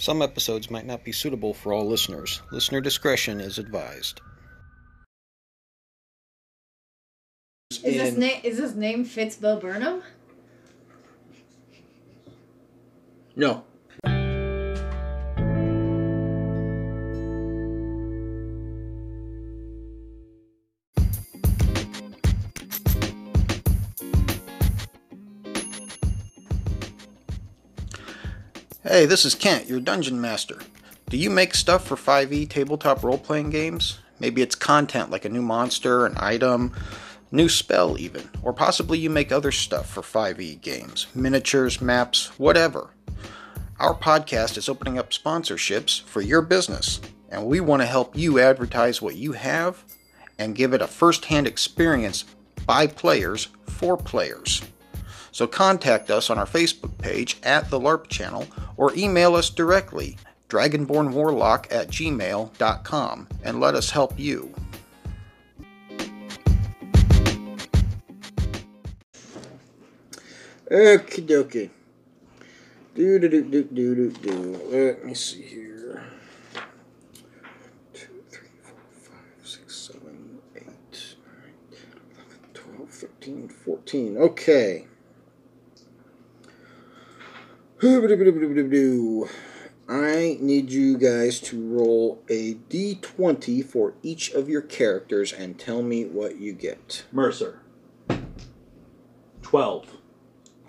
Some episodes might not be suitable for all listeners. Listener discretion is advised. Is this And- name is his name Fitz Bo Burnham? No. Hey, this is Kent, your dungeon master. Do you make stuff for 5e tabletop role playing games? Maybe it's content like a new monster, an item, new spell, even. Or possibly you make other stuff for 5e games miniatures, maps, whatever. Our podcast is opening up sponsorships for your business, and we want to help you advertise what you have and give it a first hand experience by players for players. So contact us on our Facebook page at the LARP channel or email us directly, dragonbornwarlock at gmail.com, and let us help you. Okie dokie. Do do do do do do do. Let me see here. Two, three, four, five, six, seven, eight, nine, 10, 11, 12, 13, 14. Okay. I need you guys to roll a d20 for each of your characters and tell me what you get. Mercer. 12.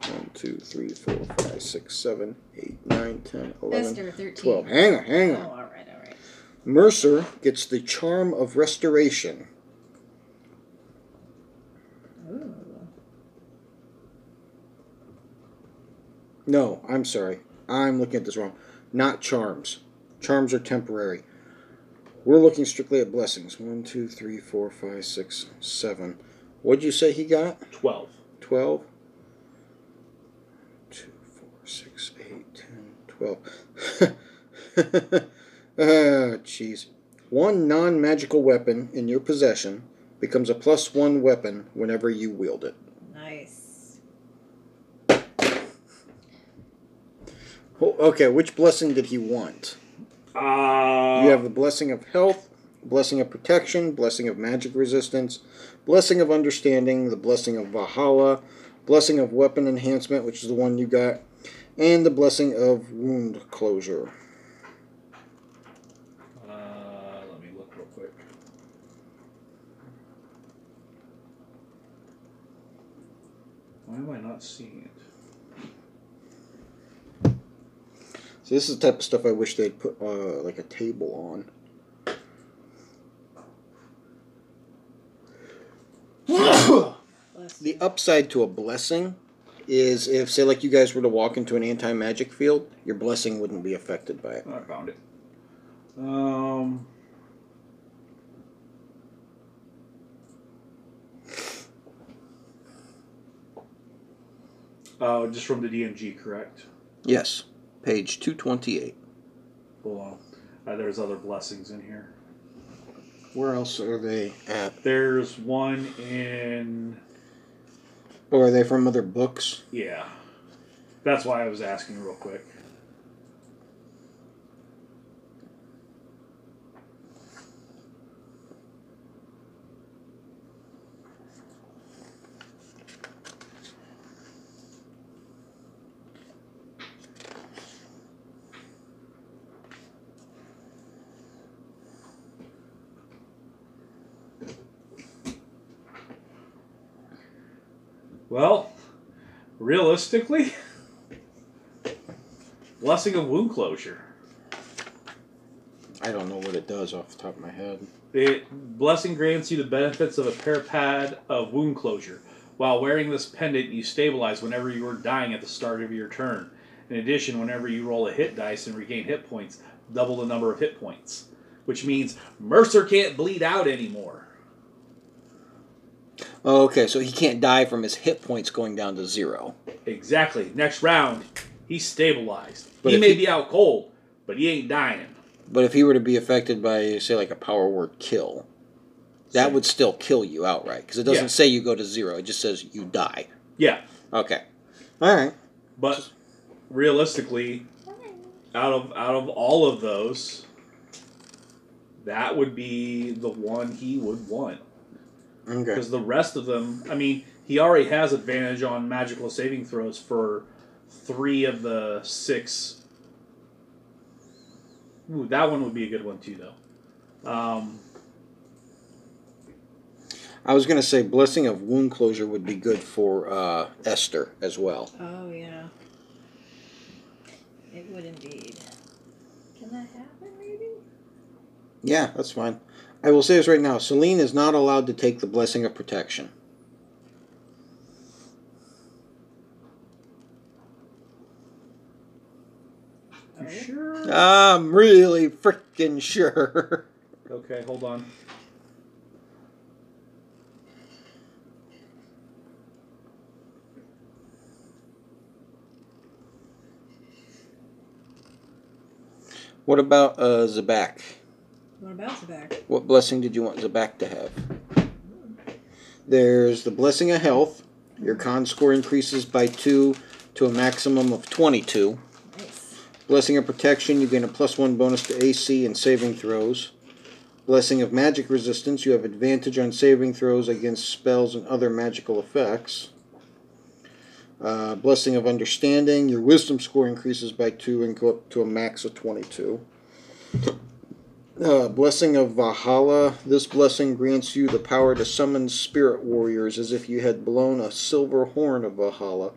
1, 2, 3, 4, 5, 6, 7, 8, 9, 10, 11, Esther thirteen. 12. Hang on, hang Oh, on. all right, all right. Mercer gets the Charm of Restoration. Ooh. No, I'm sorry. I'm looking at this wrong. Not charms. Charms are temporary. We're looking strictly at blessings. One, two, three, four, five, six, seven. What'd you say he got? 12. 12? 2, 4, 6, 8, 10, 12. Ah, jeez. One non magical weapon in your possession becomes a plus one weapon whenever you wield it. Nice. Oh, Okay, which blessing did he want? Uh, You have the blessing of health, blessing of protection, blessing of magic resistance, blessing of understanding, the blessing of Valhalla, blessing of weapon enhancement, which is the one you got, and the blessing of wound closure. Uh, let me look real quick. Why am I not seeing it? So this is the type of stuff I wish they'd put uh, like a table on. The upside to a blessing is if, say, like you guys were to walk into an anti magic field, your blessing wouldn't be affected by it. I found it. Um. Oh, just from the DMG, correct? Yes, page 228. Hold on. Uh, there's other blessings in here. Where else are they at? There's one in. Or are they from other books? Yeah. That's why I was asking real quick. Well, realistically, blessing of wound closure. I don't know what it does off the top of my head. It blessing grants you the benefits of a periapt of wound closure. While wearing this pendant, you stabilize whenever you are dying at the start of your turn. In addition, whenever you roll a hit dice and regain hit points, double the number of hit points. Which means Mercer can't bleed out anymore. Oh, okay, so he can't die from his hit points going down to zero. Exactly. Next round, he's stabilized. But he may he- be out cold, but he ain't dying. But if he were to be affected by, say, like a power word kill, that Same. would still kill you outright. Because it doesn't Yeah. say you go to zero, it just says you die. Yeah, Okay. Alright. but realistically, out of out of all of those, that would be the one he would want. Okay. Because the rest of them, I mean, he already has advantage on magical saving throws for three of the six. Ooh, that one would be a good one too, though. Um, I was gonna say blessing of wound closure would be good for uh, Esther as well. Oh, yeah. It would indeed. Can that happen, maybe? Yeah, that's fine. I will say this right now: Celine is not allowed to take the blessing of protection. You sure? I'm really freaking sure. Okay, hold on. what about uh, Zabak? What about back? What blessing did you want Zabak to have? There's the blessing of health. Your con score increases by two to a maximum of 22. Nice. Blessing of protection, you gain a plus one bonus to AC and saving throws. Blessing of magic resistance, you have advantage on saving throws against spells and other magical effects. Uh, blessing of understanding, your wisdom score increases by two and go up to a max of 22. Uh, blessing of Valhalla. This blessing grants you the power to summon spirit warriors as if you had blown a silver horn of Valhalla.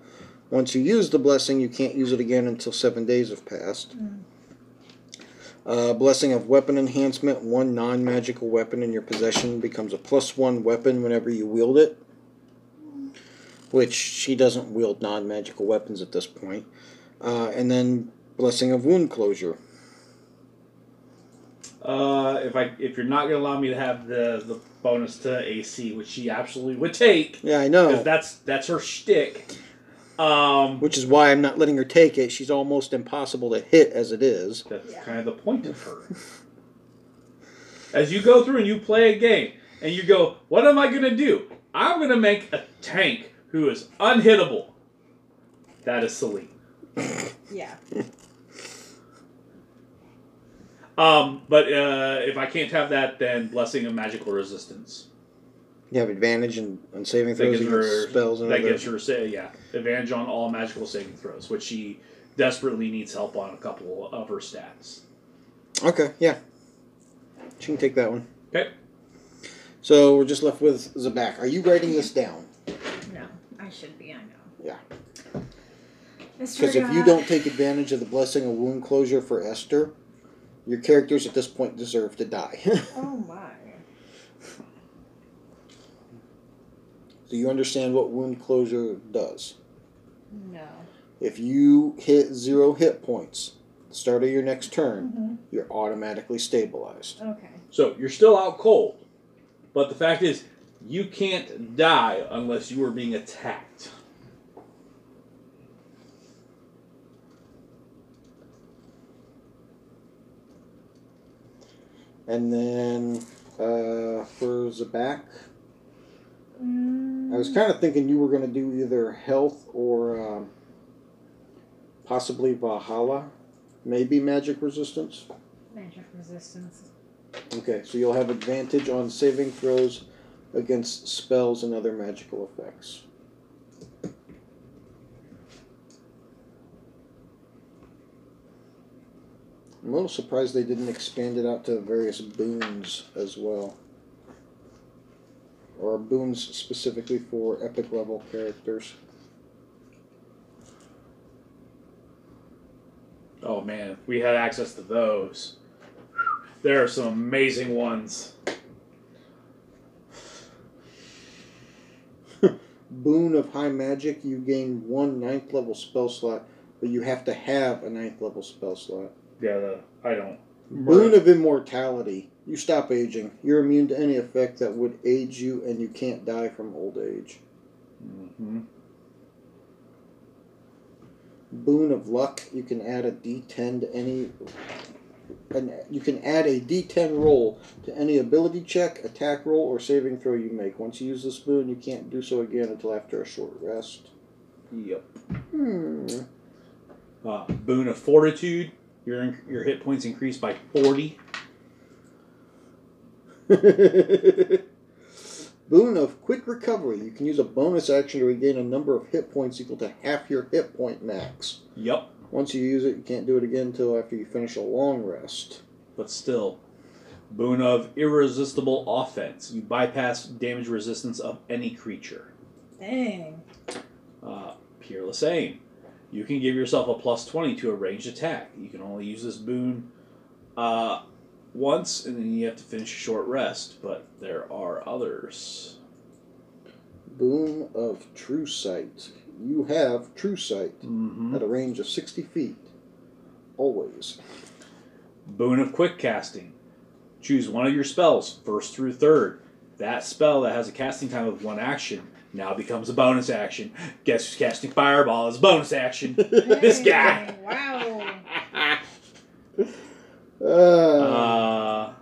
Once you use the blessing, you can't use it again until seven days have passed. Uh, blessing of weapon enhancement. One non magical weapon in your possession becomes a plus one weapon whenever you wield it. Which she doesn't wield non magical weapons at this point. Uh, and then blessing of wound closure. Uh, if I if you're not gonna allow me to have the the bonus to AC, which she absolutely would take, Yeah, I because know. that's that's her shtick. Um, Which is why I'm not letting her take it. She's almost impossible to hit as it is. That's Yeah. kind of the point of her. As you go through and you play a game, and you go, "What am I going to do? I'm going to make a tank who is unhittable." That is Celine. Yeah. Um, but uh, if I can't have that, then blessing of magical resistance. You have advantage in, in saving throws gives against her spells and that other- gives her say yeah advantage on all magical saving throws, which she desperately needs help on a couple of her stats. Okay, yeah. She can take that one. Okay. So we're just left with Zabak. Are you writing this down? No, I should be, I know. Yeah. Because if you don't take advantage of the blessing of wound closure for Esther, your characters at this point deserve to die. Oh my. Do you understand what wound closure does? No. If you hit zero hit points at the start of your next turn, Mhm. you're automatically stabilized. Okay. So you're still out cold, but the fact is, you can't die unless you are being attacked. And then uh, for Zabak, I was kind of thinking you were going to do either health or um, possibly Valhalla, maybe magic resistance. Magic resistance. Okay, so you'll have advantage on saving throws against spells and other magical effects. I'm a little surprised they didn't expand it out to various boons as well. Or boons specifically for epic level characters. Oh man, if we had access to those. There are some amazing ones. Boon of High Magic, you gain one ninth level spell slot, but you have to have a ninth level spell slot. Yeah, the, I don't. Boon of Immortality, you stop aging. You're immune to any effect that would age you, and you can't die from old age. hmm Boon of Luck, you can add a D10 to any. And you can add a D10 roll to any ability check, attack roll, or saving throw you make. Once you use this boon, you can't do so again until after a short rest. Yep. Hmm. Uh, boon of fortitude. Your your hit points increase by forty. Boon of quick recovery. You can use a bonus action to regain a number of hit points equal to half your hit point max. Yep. Once you use it, you can't do it again until after you finish a long rest. But still, boon of irresistible offense. You bypass damage resistance of any creature. Dang. Uh, peerless aim. You can give yourself a plus twenty to a ranged attack. You can only use this boon uh, once, and then you have to finish a short rest. But there are others. Boon of true sight. You have true sight Mm-hmm. at a range of 60 feet. Always. Boon of quick casting. Choose one of your spells, first through third. That spell that has a casting time of one action now becomes a bonus action. Guess who's casting Fireball as a bonus action? This guy. Wow. Uh, Uh,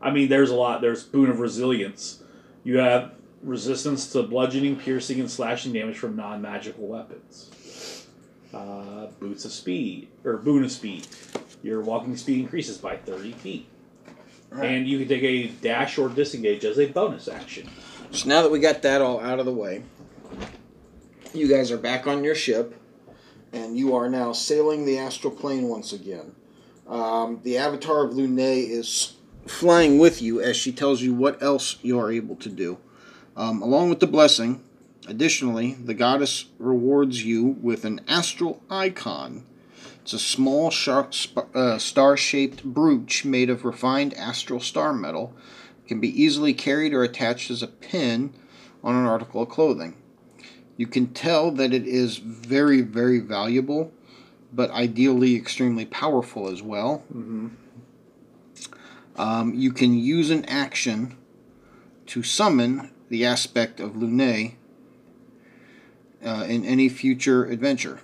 I mean, there's a lot. There's Boon of Resilience. You have resistance to bludgeoning, piercing, and slashing damage from non magical weapons. Uh, Boots of Speed, or Boon of Speed. Your walking speed increases by 30 feet. And you can take a dash or disengage as a bonus action. So now that we got that all out of the way, you guys are back on your ship, and you are now sailing the astral plane once again. Um, the avatar of Lune is flying with you as she tells you what else you are able to do. Um, along with the blessing, additionally, the goddess rewards you with an astral icon. It's a small sharp, uh, star-shaped brooch made of refined astral star metal It can be easily carried or attached as a pin on an article of clothing. You can tell that it is very, very valuable, but ideally extremely powerful as well. Mm-hmm. Um, you can use an action to summon the aspect of Lune uh, in any future adventure,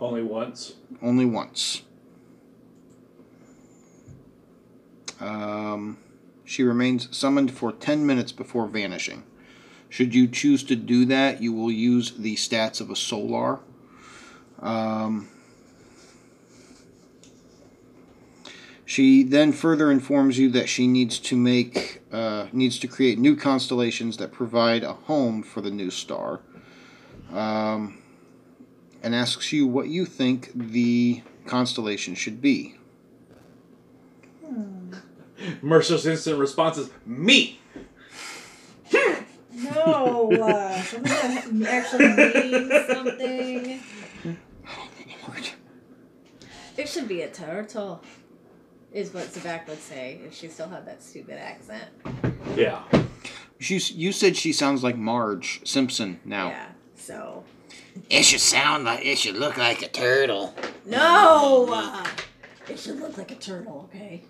Only once. only once. Um, she remains summoned for 10 minutes before vanishing. Should you choose to do that, you will use the stats of a Solar. Um, she then further informs you that she needs to make uh, needs to create new constellations that provide a home for the new star, um, and asks you what you think the constellation should be. Mercer's instant response is me. No. Uh, something that actually means something. It should be a turtle. Is what Zabak would say if she still had that stupid accent. Yeah. She, you said she sounds like Marge Simpson now. Yeah. So. It should sound like it should look like a turtle. No! Uh, it should look like a turtle, okay?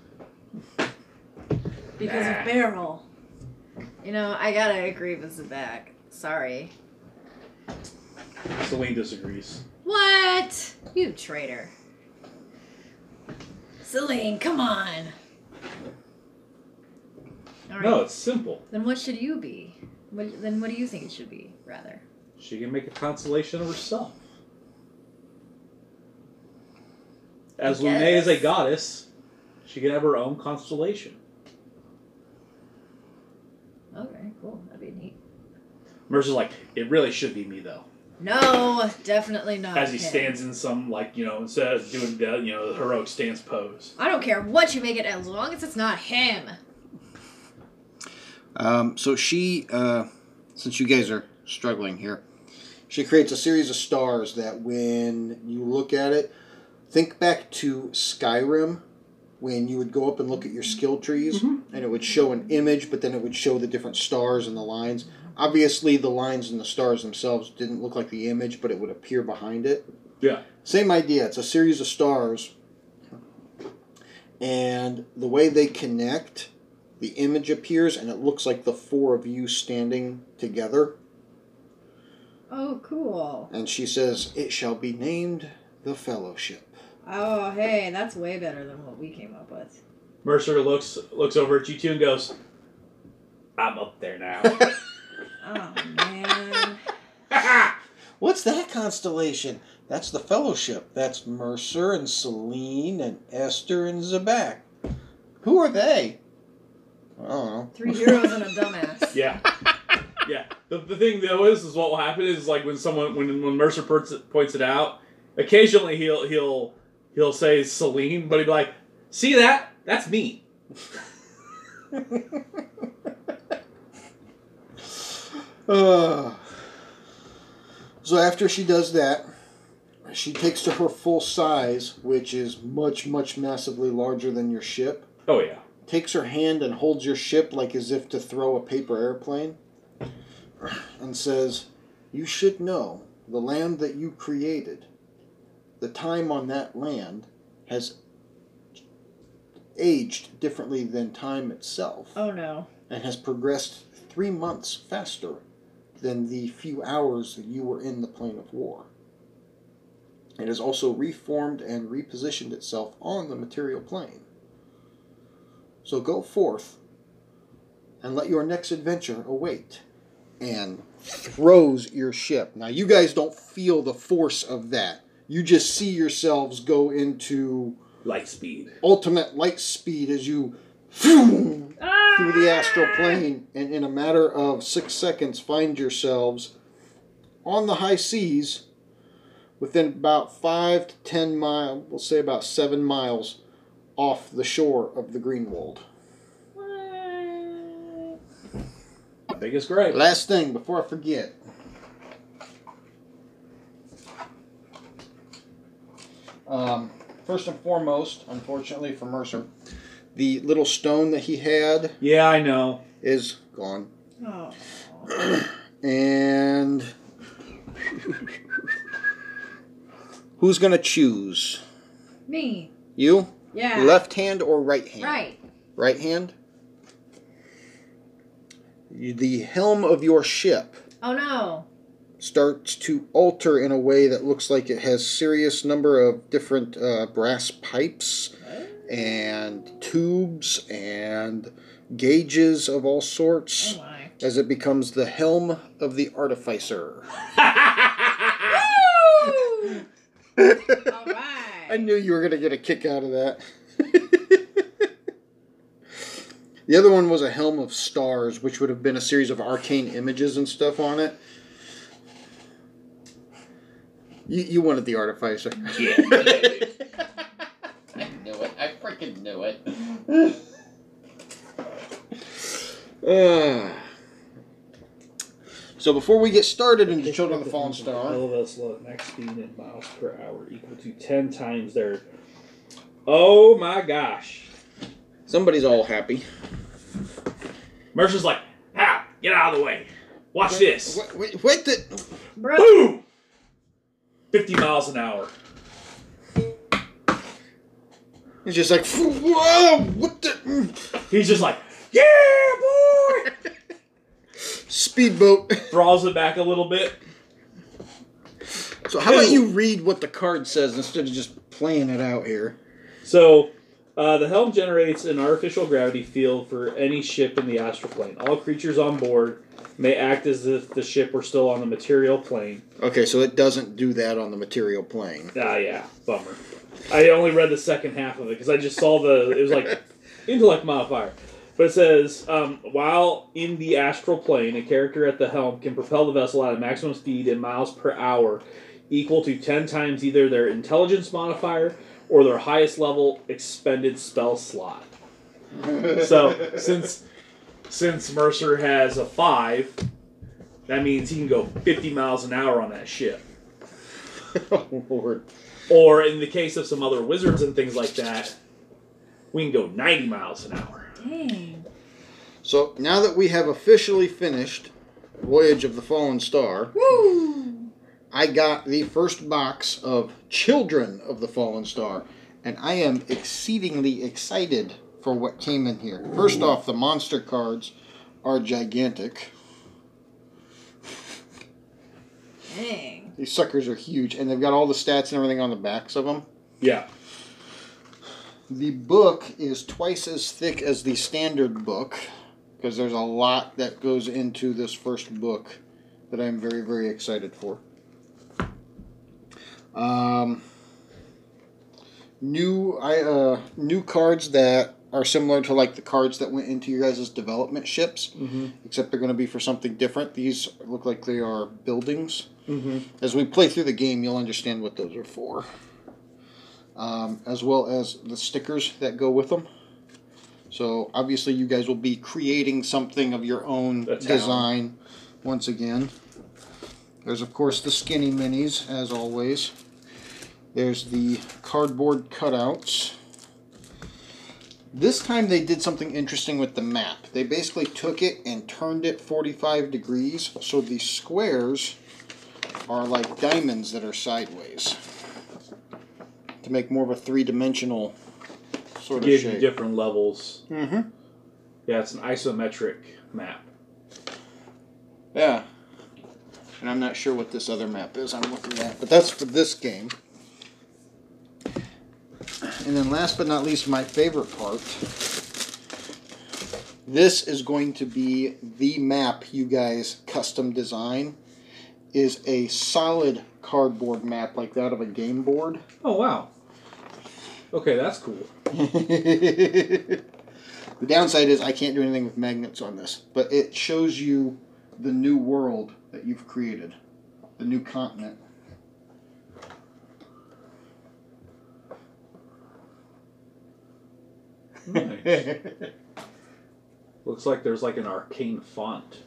Because of Barrel. You know, I gotta agree with Zabak. Sorry. Celine disagrees. What? You traitor. Celine, come on. Alright. No, it's simple. Then what should you be? What, then what do you think it should be, rather? She can make a constellation of herself. As I Lune is a goddess, she can have her own constellation. Okay, cool. That'd be neat. Mercer's like, it really should be me though. No, definitely not. As he him. stands in some like you know instead of doing the you know the heroic stance pose. I don't care what you make it as long as it's not him. Um, so she, uh, since you guys are struggling here, she creates a series of stars that when you look at it, think back to Skyrim when you would go up and look at your skill trees mm-hmm. and it would show an image, but then it would show the different stars and the lines. Obviously, the lines and the stars themselves didn't look like the image, but it would appear behind it. Yeah. Same idea. It's a series of stars, and the way they connect, the image appears, and it looks like the four of you standing together. Oh, cool. And she says, "It shall be named the Fellowship." Oh, hey, that's way better than what we came up with. Mercer looks looks over at you two and goes, "I'm up there now." Oh, man. What's that constellation? That's the Fellowship. That's Mercer and Celine and Esther and Zabak. Who are they? I don't know. Three heroes and a dumbass. Yeah. Yeah. The, the thing though is, is what will happen is like when someone when when Mercer points it, points it out, occasionally he'll he'll he'll say Celine, but he'll be like, "See that? That's me." Uh, so after she does that, she takes to her full size, which is much, much massively larger than your ship. Oh yeah. Takes her hand and holds your ship like as if to throw a paper airplane, and says, "You should know the land that you created. The time on that land has aged differently than time itself." Oh no. and has progressed three months faster than the few hours that you were in the plane of war. It has also reformed and repositioned itself on the material plane. So go forth and let your next adventure await. And throws your ship. Now, you guys don't feel the force of that. You just see yourselves go into Light speed. ultimate light speed as you through the astral plane and in a matter of six seconds find yourselves on the high seas within about five to ten miles, we'll say about seven miles off the shore of the Greenwald. Biggest gripe. Last thing before I forget. Um, first and foremost, unfortunately for Mercer, the little stone that he had Yeah, I know. is gone. Oh. And who's gonna choose? Me. You? Yeah. Left hand or right hand? Right. Right hand. The helm of your ship Oh no. starts to alter in a way that looks like it has serious number of different uh, brass pipes and tubes and gauges of all sorts Oh my. as it becomes the helm of the artificer. All right. I knew you were going to get a kick out of that. the other one was a helm of stars, which would have been a series of arcane images and stuff on it. You, you wanted the artificer. Yeah. I knew it. I freaking knew it. Ah. so before we get started into Children of the Fallen Star, LOS max speed in miles per hour equal to 10 times their. Oh my gosh. somebody's all happy. Mercer's like, ah, get out of the way. Watch this. Wait, wait, wait the, Bro. Boom! 50 miles an hour. it's just like, whoa, what the? He's just like, yeah, boy! Speedboat. Draws it back a little bit. So how about you read what the card says instead of just playing it out here? So, uh, the helm generates an artificial gravity field for any ship in the astral plane. All creatures on board may act as if the ship were still on the material plane. Okay, so it doesn't do that on the material plane. Ah, yeah, bummer. I only read the second half of it because I just saw the. It was like intellect modifier. But it says, um, while in the astral plane, a character at the helm can propel the vessel at a maximum speed in miles per hour equal to 10 times either their intelligence modifier or their highest level expended spell slot. So, since since Mercer has a 5, that means he can go 50 miles an hour on that ship. oh Lord. Or in the case of some other wizards and things like that, we can go 90 miles an hour. Dang. So now that we have officially finished Voyage of the Fallen Star, Woo! I got the first box of Children of the Fallen Star, and I am exceedingly excited for what came in here. First off, the monster cards are gigantic. Dang. These suckers are huge, and they've got all the stats and everything on the backs of them. Yeah. The book is twice as thick as the standard book because there's a lot that goes into this first book that I'm very, very excited for. Um, new I uh, new cards that are similar to like the cards that went into your guys' development ships, Mm-hmm. except they're going to be for something different. These look like they are buildings. Mm-hmm. As we play through the game, you'll understand what those are for. Um, as well as the stickers that go with them. So obviously, you guys will be creating something of your own design once again. There's of course the skinny minis, as always. There's the cardboard cutouts. This time they did something interesting with the map. They basically took it and turned it 45 degrees so the squares are like diamonds that are sideways to make more of a three-dimensional sort of Give you shape. different levels. mm-hmm. Yeah, it's an isometric map. Yeah. And I'm not sure what this other map is I'm looking at, but that's for this game. And then last but not least, my favorite part. This is going to be the map you guys custom design. Is a solid cardboard map like that of a game board. Oh wow. Okay, that's cool. the downside is I can't do anything with magnets on this, but it shows you the new world that you've created, the new continent. Nice. Looks like there's like an arcane font.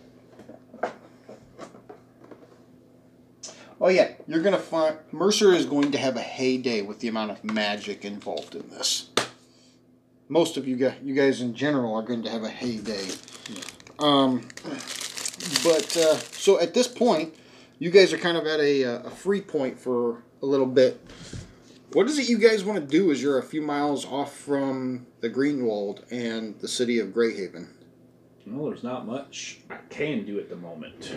oh yeah, you're gonna find Mercer is going to have a heyday with the amount of magic involved in this. Most of you guys, you guys in general, are going to have a heyday. Um, but uh, so at this point, you guys are kind of at a, uh, a free point for a little bit. What is it you guys want to do? As you're a few miles off from the Greenwald and the city of Greyhaven. Well, there's not much I can do at the moment.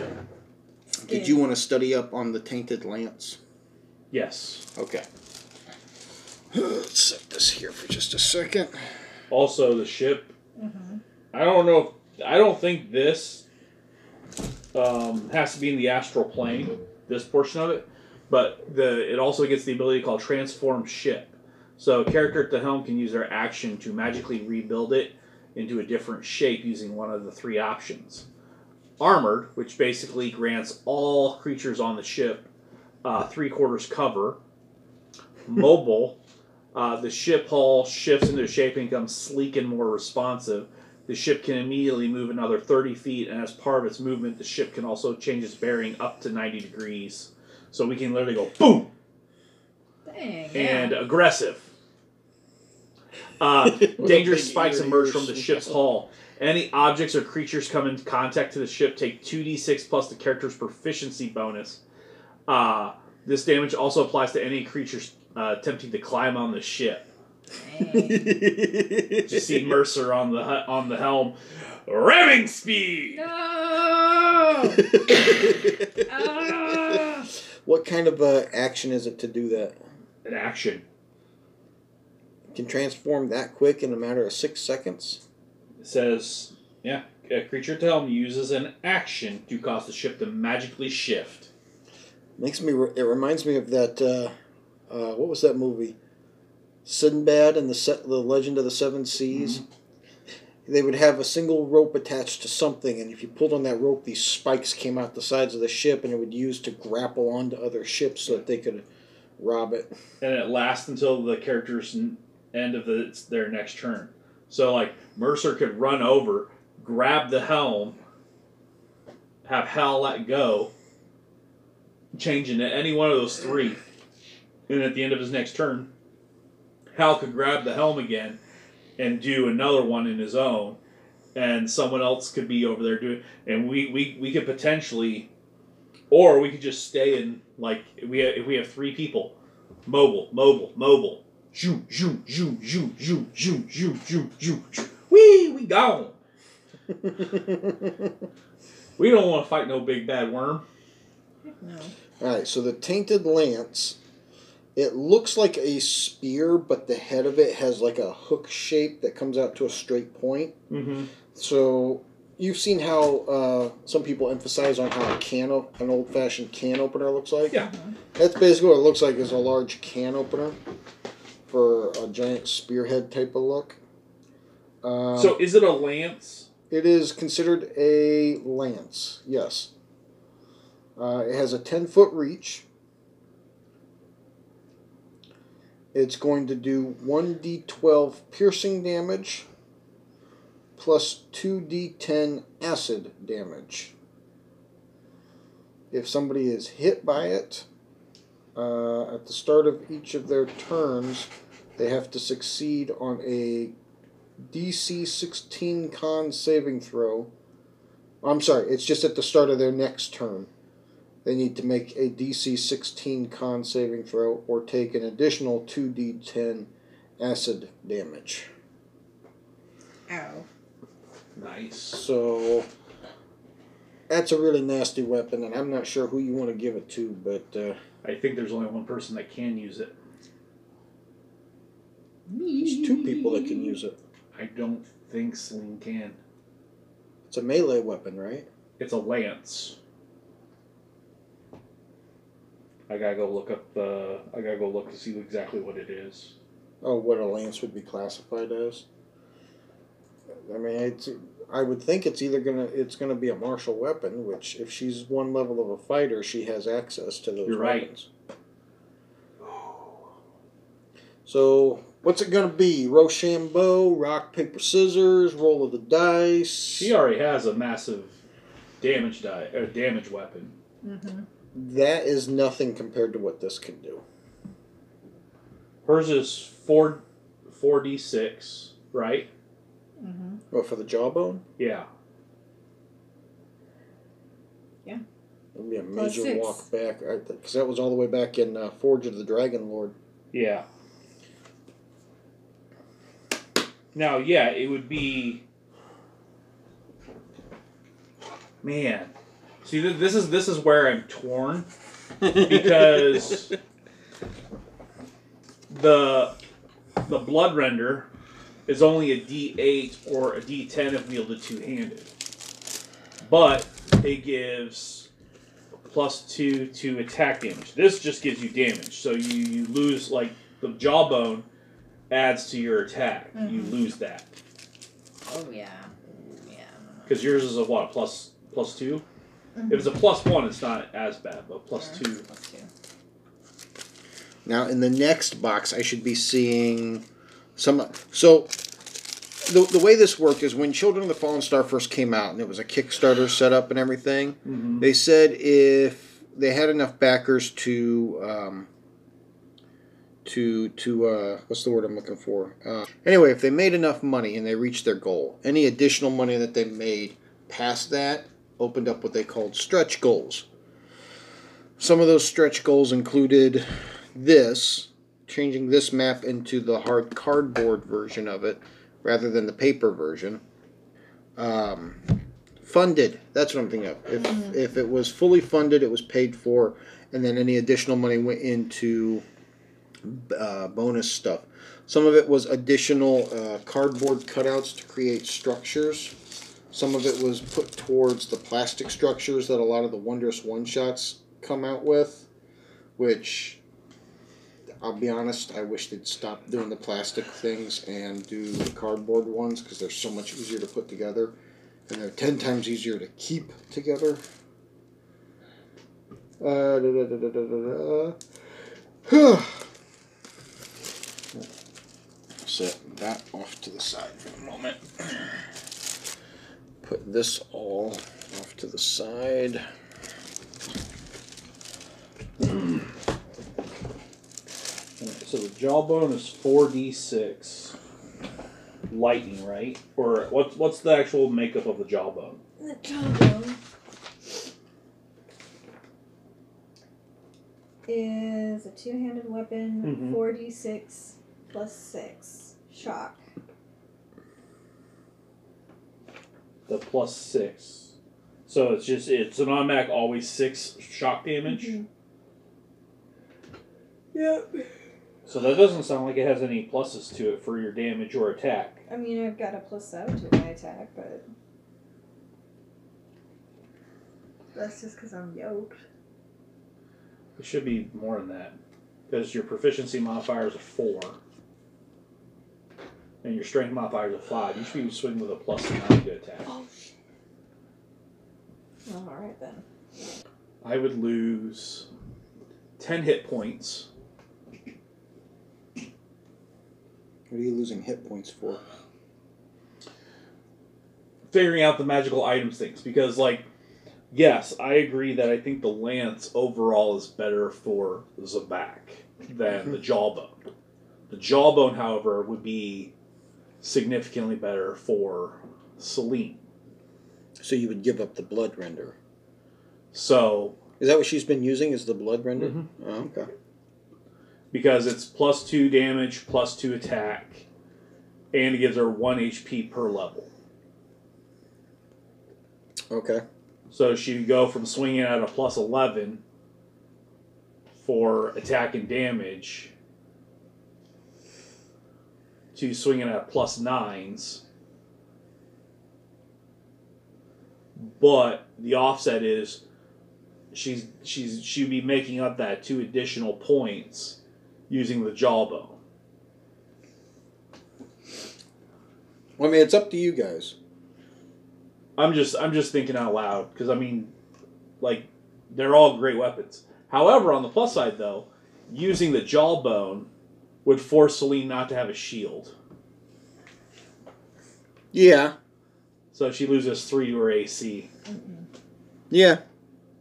Did you want to study up on the tainted lance? Yes. Okay. Let's set this here for just a second. Also, the ship. I don't know. If, I don't think this um, has to be in the astral plane. This portion of it, but the it also gets the ability called transform ship. So, a character at the helm can use their action to magically rebuild it into a different shape using one of the three options. Armored, which basically grants all creatures on the ship uh, three quarters cover. Mobile, uh, the ship hull shifts into shape and becomes sleek and more responsive. The ship can immediately move another 30 feet, and as part of its movement, the ship can also change its bearing up to 90 degrees. So we can literally go boom Dang. and yeah. aggressive. Uh, dangerous spikes emerge from the ship's hull. Any objects or creatures come into contact to the ship take 2d6 plus the character's proficiency bonus. Uh, this damage also applies to any creatures uh, attempting to climb on the ship. Dang. You see Mercer on the on the helm, ramming speed. no! Ah! what kind of uh, action is it to do that? An action Can transform that quick in a matter of six seconds? It says, yeah, a creature at the helm uses an action to cause the ship to magically shift. Makes me. Re- it reminds me of that. Uh, uh, what was that movie? Sinbad and the Se- the Legend of the Seven Seas. Mm-hmm. They would have a single rope attached to something, and if you pulled on that rope, these spikes came out the sides of the ship, and it would use to grapple onto other ships so that they could rob it. and it lasts until the character's end of the, their next turn. So like Mercer could run over, grab the helm, have Hal let go, change into any one of those three, and at the end of his next turn, Hal could grab the helm again and do another one in his own, and someone else could be over there doing, and we we, we could potentially, or we could just stay in like if we have, if we have three people, mobile, mobile, mobile, zoom, zoom, zoom, zoom, zoom, zoom, zoom, zoom, zoom, zoom. Wee, we gone. We don't want to fight no big bad worm. No. All right, so the tainted lance, it looks like a spear, but the head of it has like a hook shape that comes out to a straight point. Mm-hmm. So you've seen how uh, some people emphasize on how a can an old fashioned can opener looks like. Yeah. That's basically what it looks like is a large can opener for a giant spearhead type of look. Um, so is it a lance? it is considered a lance. Yes. Uh, it has a ten foot reach. It's going to do one d twelve piercing damage plus two d ten acid damage. If somebody is hit by it, uh, at the start of each of their turns, they have to succeed on a DC 16 con saving throw. I'm sorry, it's just at the start of their next turn. They need to make a DC 16 con saving throw or take an additional 2d10 acid damage. Ow. Nice. So that's a really nasty weapon, and I'm not sure who you want to give it to, but uh, I think there's only one person that can use it. there's two people that can use it. I don't think Celine can. It's a melee weapon, right? It's a lance. I gotta go look up the. I gotta go look to see exactly what it is. Oh, what a lance would be classified as. I mean, it's. I would think it's either gonna it's gonna be a martial weapon, which if she's one level of a fighter, she has access to those You're right. weapons. So what's it gonna be? Rochambeau, rock paper scissors, roll of the dice. She already has a massive damage die, or damage weapon. Mm-hmm. That is nothing compared to what this can do. Hers is four, four d six, right? Mm-hmm. What for the jawbone? Yeah. Yeah. It'd be a Plus major six. walk back, right? because that was all the way back in uh, Forge of the Dragon Lord. Yeah. Now, yeah, it would be. Man, see, this is this is where I'm torn because the the blood render is only a D8 or a D10 if wielded two handed, but it gives plus two to attack damage. This just gives you damage, so you, you lose like the jawbone adds to your attack. You Mhm. lose that Oh yeah. Yeah. because yours is a what plus plus 2 Mhm. If it's a plus one, it's not as bad, but plus Yeah, two. Plus two. Now, in the next box, I should be seeing some. So, the, the way this worked is when Children of the Fallen Star first came out, and it was a Kickstarter setup and everything, Mm-hmm. they said if they had enough backers to. Um, to to uh, what's the word I'm looking for? Uh, anyway, if they made enough money and they reached their goal, any additional money that they made past that opened up what they called stretch goals. Some of those stretch goals included this, changing this map into the hard cardboard version of it rather than the paper version. Um, funded, that's what I'm thinking of. If, if it was fully funded, it was paid for, and then any additional money went into uh, bonus stuff. Some of it was additional uh, cardboard cutouts to create structures. Some of it was put towards the plastic structures that a lot of the Wondrous One Shots come out with, which I'll be honest, I wish they'd stop doing the plastic things and do the cardboard ones because they're so much easier to put together and they're 10 times easier to keep together. Uh, da, da, da. Set that off to the side for the moment. Put this all off to the side. So the jawbone is four d six. Lightning, right? Or what's what's the actual makeup of the jawbone? The jawbone is a two-handed weapon, Mhm. four d six plus six shock. The plus six. So it's just it's an automatic always six shock damage. Mhm. Yeah. So that doesn't sound like it has any pluses to it for your damage or attack. I mean, I've got a plus seven to my attack, but That's just because I'm yoked. It should be more than that. Because your proficiency modifier is a 4. And your strength modifier is a 5. You should be swinging with a plus 9 to attack. Oh shit. Well, all right then. I would lose 10 hit points. What are you losing hit points for? figuring out the magical items things because like yes i agree that i think the lance overall is better for zabak than the mm-hmm. jawbone the jawbone however would be significantly better for celine So you would give up the blood render. so Is that what she's been using? Is the blood render? Mhm. Oh, okay. because it's plus two damage plus two attack and it gives her one hp per level Okay. So she would go from swinging at a plus 11 for attack and damage to swinging at 9s. But the offset is she's she's she'd be making up that two additional points using the jawbone. Well, I mean, it's up to you guys. I'm just I'm just thinking out loud because I mean, like they're all great weapons. However, on the plus side though, using the jawbone would force Celine not to have a shield, Yeah. so she loses three to her AC. Yeah.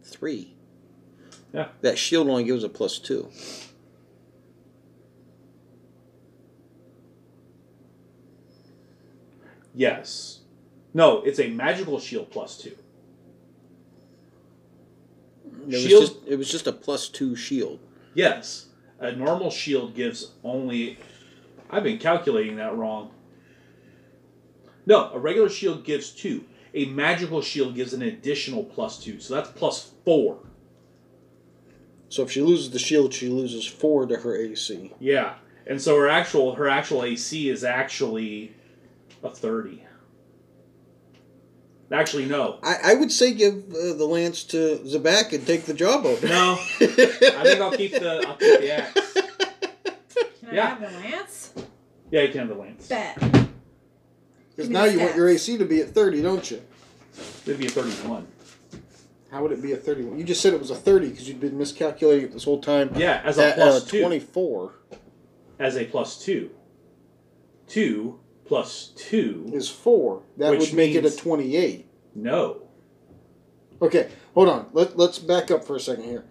Three. Yeah. That shield only gives a plus two. Yes, no, it's a magical shield plus two. It was, just, it was just a plus two shield. Yes, a normal shield gives only. I've been calculating that wrong. No, a regular shield gives two. A magical shield gives an additional plus two, so that's plus four. So if she loses the shield, she loses four to her AC. Yeah, and so her actual her actual AC is actually a thirty. Actually, no, I, I would say give uh, the lance to Zabak and take the job over. no. I think I'll keep the I'll keep the axe. Can Yeah. I have the lance? Yeah, you can have the lance. Bet. Because now the you want your. AC to be at 30, don't you? It'd be a thirty-one. How would it be a 31? You just said it was a 30 because you'd been miscalculating it this whole time. Yeah, as a At, plus uh, two. 24 As a plus two. Two plus two. is 4. That Which would make it a 28. No. Okay, hold on. Let, let's back up for a second here.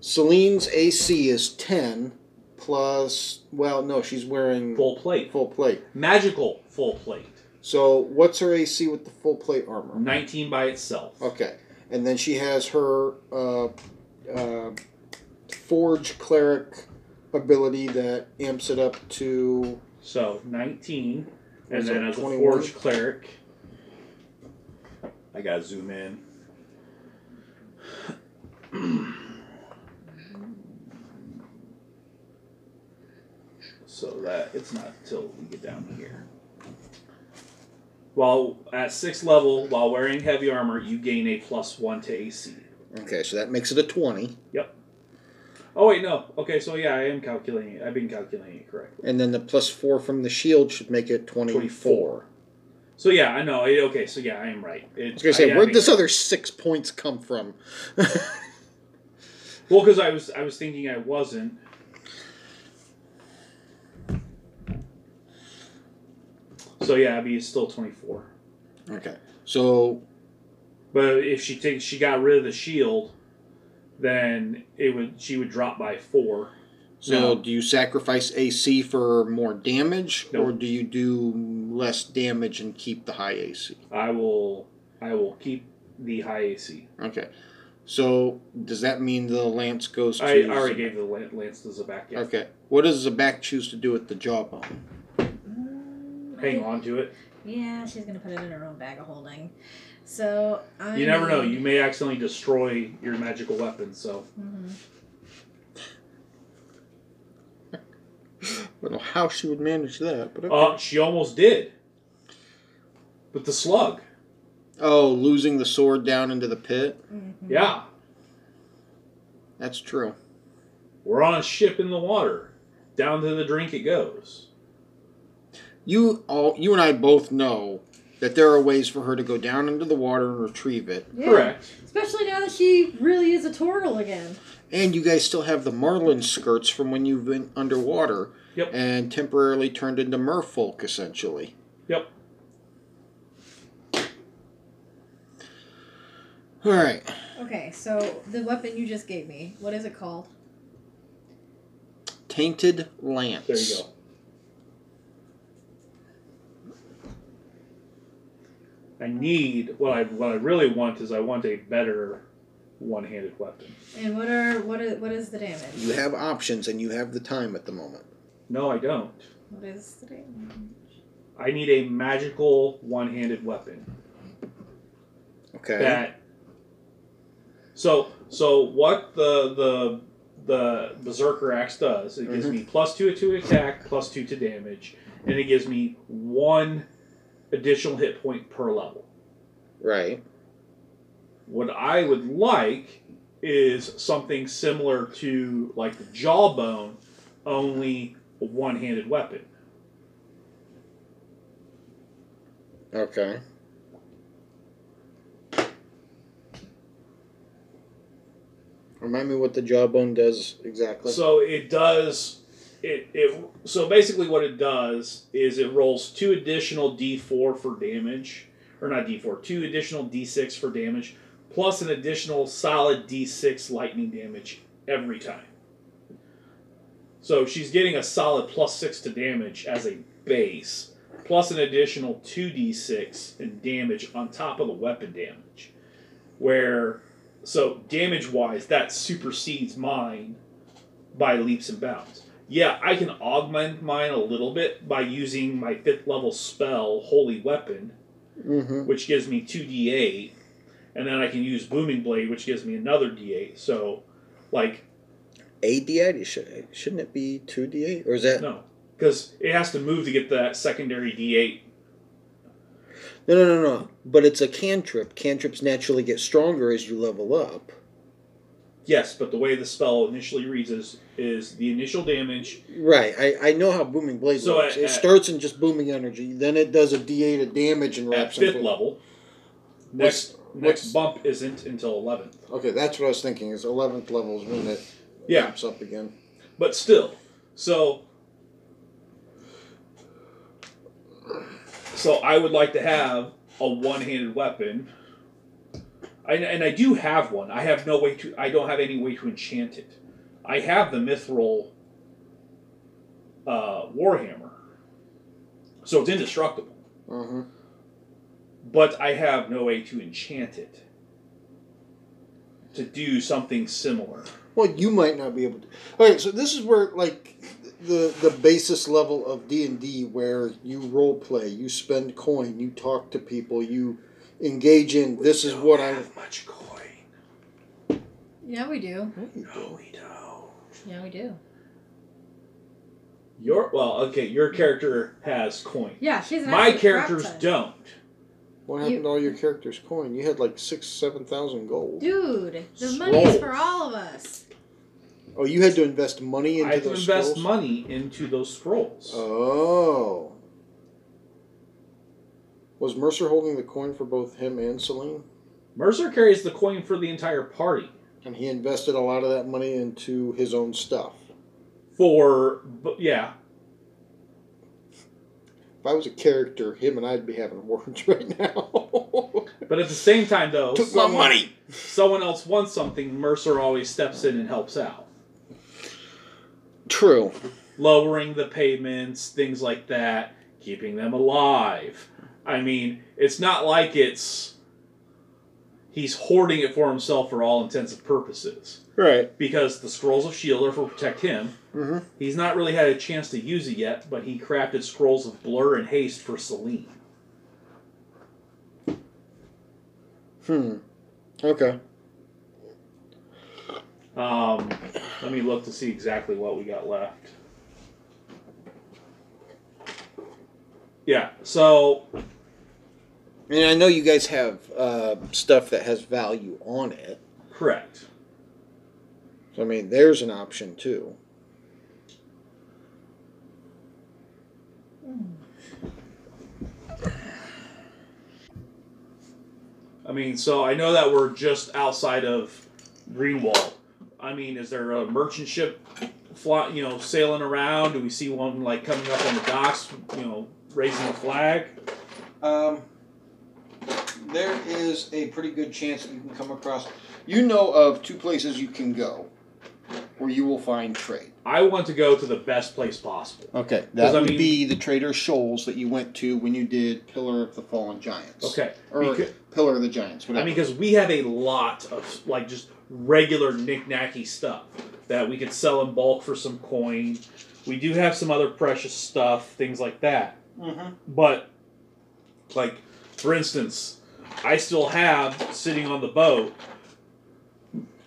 Celine's AC is 10 plus, well, no, she's wearing Full plate. full plate. Magical full plate. So what's her AC with the full plate armor? 19 by itself. Okay, and then she has her uh, uh, forge cleric ability that amps it up to. So 19. And then it as a 21? forge cleric. I gotta zoom in. so that it's not till we get down here. While at sixth level, while wearing heavy armor, you gain a plus one to AC. Okay, so that makes it a twenty, Oh wait, no. Okay, so yeah, I am calculating it. I've been calculating it correctly. and then the plus four from the shield should make it twenty-four. 24. So yeah, I know. I- Okay, so yeah, I am right. It, I was gonna say, I- I where'd mean- this other six points come from? Well, because I was I was thinking I wasn't. So yeah, Abby is still twenty four. okay, so But if she takes she got rid of the shield, then it would she would drop by four. so No. do you sacrifice AC for more damage, Nope. or do you do less damage and keep the high AC? I will I will keep the high AC. Okay, so does that mean the lance goes to? I already gave the lan- lance to Zabak. Yeah. Okay, what does Zabak choose to do with the jawbone? Mm, Hang I- on to it. Yeah, she's gonna put it in her own bag of holding. So I. You never know. You may accidentally destroy your magical weapon. So Mhm. I don't know how she would manage that, but okay. uh, she almost did. With the slug. Oh, losing the sword down into the pit. Yeah, That's true. we're on a ship in the water. Down to the drink it goes. You all, you and I both know that there are ways for her to go down into the water and retrieve it. Yeah. Correct. Especially now that she really is a turtle again. And you guys still have the marlin skirts from when you've been underwater Yep. and temporarily turned into merfolk, essentially. Yep. All right. Okay, so the weapon you just gave me, what is it called? Tainted Lance. There you go. I need what I what I really want is I want a better one-handed weapon. And what are what is what is the damage? You have options and you have the time at the moment. No, I don't. What is the damage? I need a magical one-handed weapon Okay. that. So so what the the the berserker axe does? It gives mm-hmm. me plus two to attack, plus two to damage, and it gives me one additional hit point per level. Right. What I would like is something similar to like the jawbone, only a one-handed weapon. Okay. Remind me what the jawbone does exactly. So it does it, it so basically what it does is it rolls two additional D4 for damage or not D4, two additional D6 for damage plus an additional solid D6 lightning damage every time. So she's getting a solid plus 6 to damage as a base plus an additional 2d6 in damage on top of the weapon damage. Where so damage wise, that supersedes mine by leaps and bounds. Yeah, I can augment mine a little bit by using my fifth level spell, Holy Weapon, mm-hmm. which gives me 2d8, and then I can use Booming Blade, which gives me another d8. So, like, A D8? Should, shouldn't it be 2D8? Or is that. no. Because it has to move to get that secondary d8. No, no, no, no. But it's a cantrip. Cantrips naturally get stronger as you level up. Yes, but the way the spell initially reads is, is the initial damage. Right. I, I know how Booming Blade So works. at- it at- starts in just booming energy, then it does a D8 of damage and wraps At wraps fifth into- level, next What's- next bump isn't until 11th. Okay, that's what I was thinking. Is 11th level is when it Yeah. ramps up again. But still, so so I would like to have a one-handed weapon, I, and I do have one. I have no way to. I don't have any way to enchant it. I have the Mithril uh, Warhammer, so it's indestructible. Mm-hmm. But I have no way to enchant it to do something similar. Well, you might not be able to. Okay, so this is where like the the basis level of D and D, where you role play, you spend coin, you talk to people, you engage in. This is don't what I. have much coin. Yeah, we do. No, we don't. Yeah, we do. Your well, okay. Your character has coin. Yeah, she's an My characters don't. What happened You- to all your characters' coin? You had like six, seven thousand gold. Dude, the money's Scrolls. for all of us. Oh, you had to invest money into I have to invest scrolls? money into those scrolls. Oh. Was Mercer holding the coin for both him and Celine? Mercer carries the coin for the entire party. And he invested a lot of that money into his own stuff. For yeah, If I was a character, him and I'd be having words right now. but at the same time though, Took my money. Someone else wants something. Mercer always steps in and helps out, True. lowering the payments, things like that, keeping them alive. I mean, it's not like it's he's hoarding it for himself for all intents and purposes. Right. because the scrolls of shield are for protect him. Mm-hmm. He's not really had a chance to use it yet, but he crafted scrolls of blur and haste for Celine. Hmm. Okay. Um, let me look to see exactly what we got left. Yeah, so And I know you guys have uh, stuff that has value on it. Correct. So I mean, there's an option too. I mean, so I know that we're just outside of Greenwald. I mean, is there a merchant ship, fly, you know, sailing around? Do we see one like coming up on the docks, you know, raising a flag? Um, there is a pretty good chance that you can come across. You know of two places you can go where you will find trade. I want to go to the best place possible. Okay, that I would mean- be the Trader Shoals that you went to when you did Pillar of the Fallen Giants. Okay. Or Beca- Pillar of the Giants. I Whatever. mean, because we have a lot of like just regular knick-knacky stuff that we could sell in bulk for some coin. We do have some other precious stuff, things like that. Mhm. But, like, for instance, I still have sitting on the boat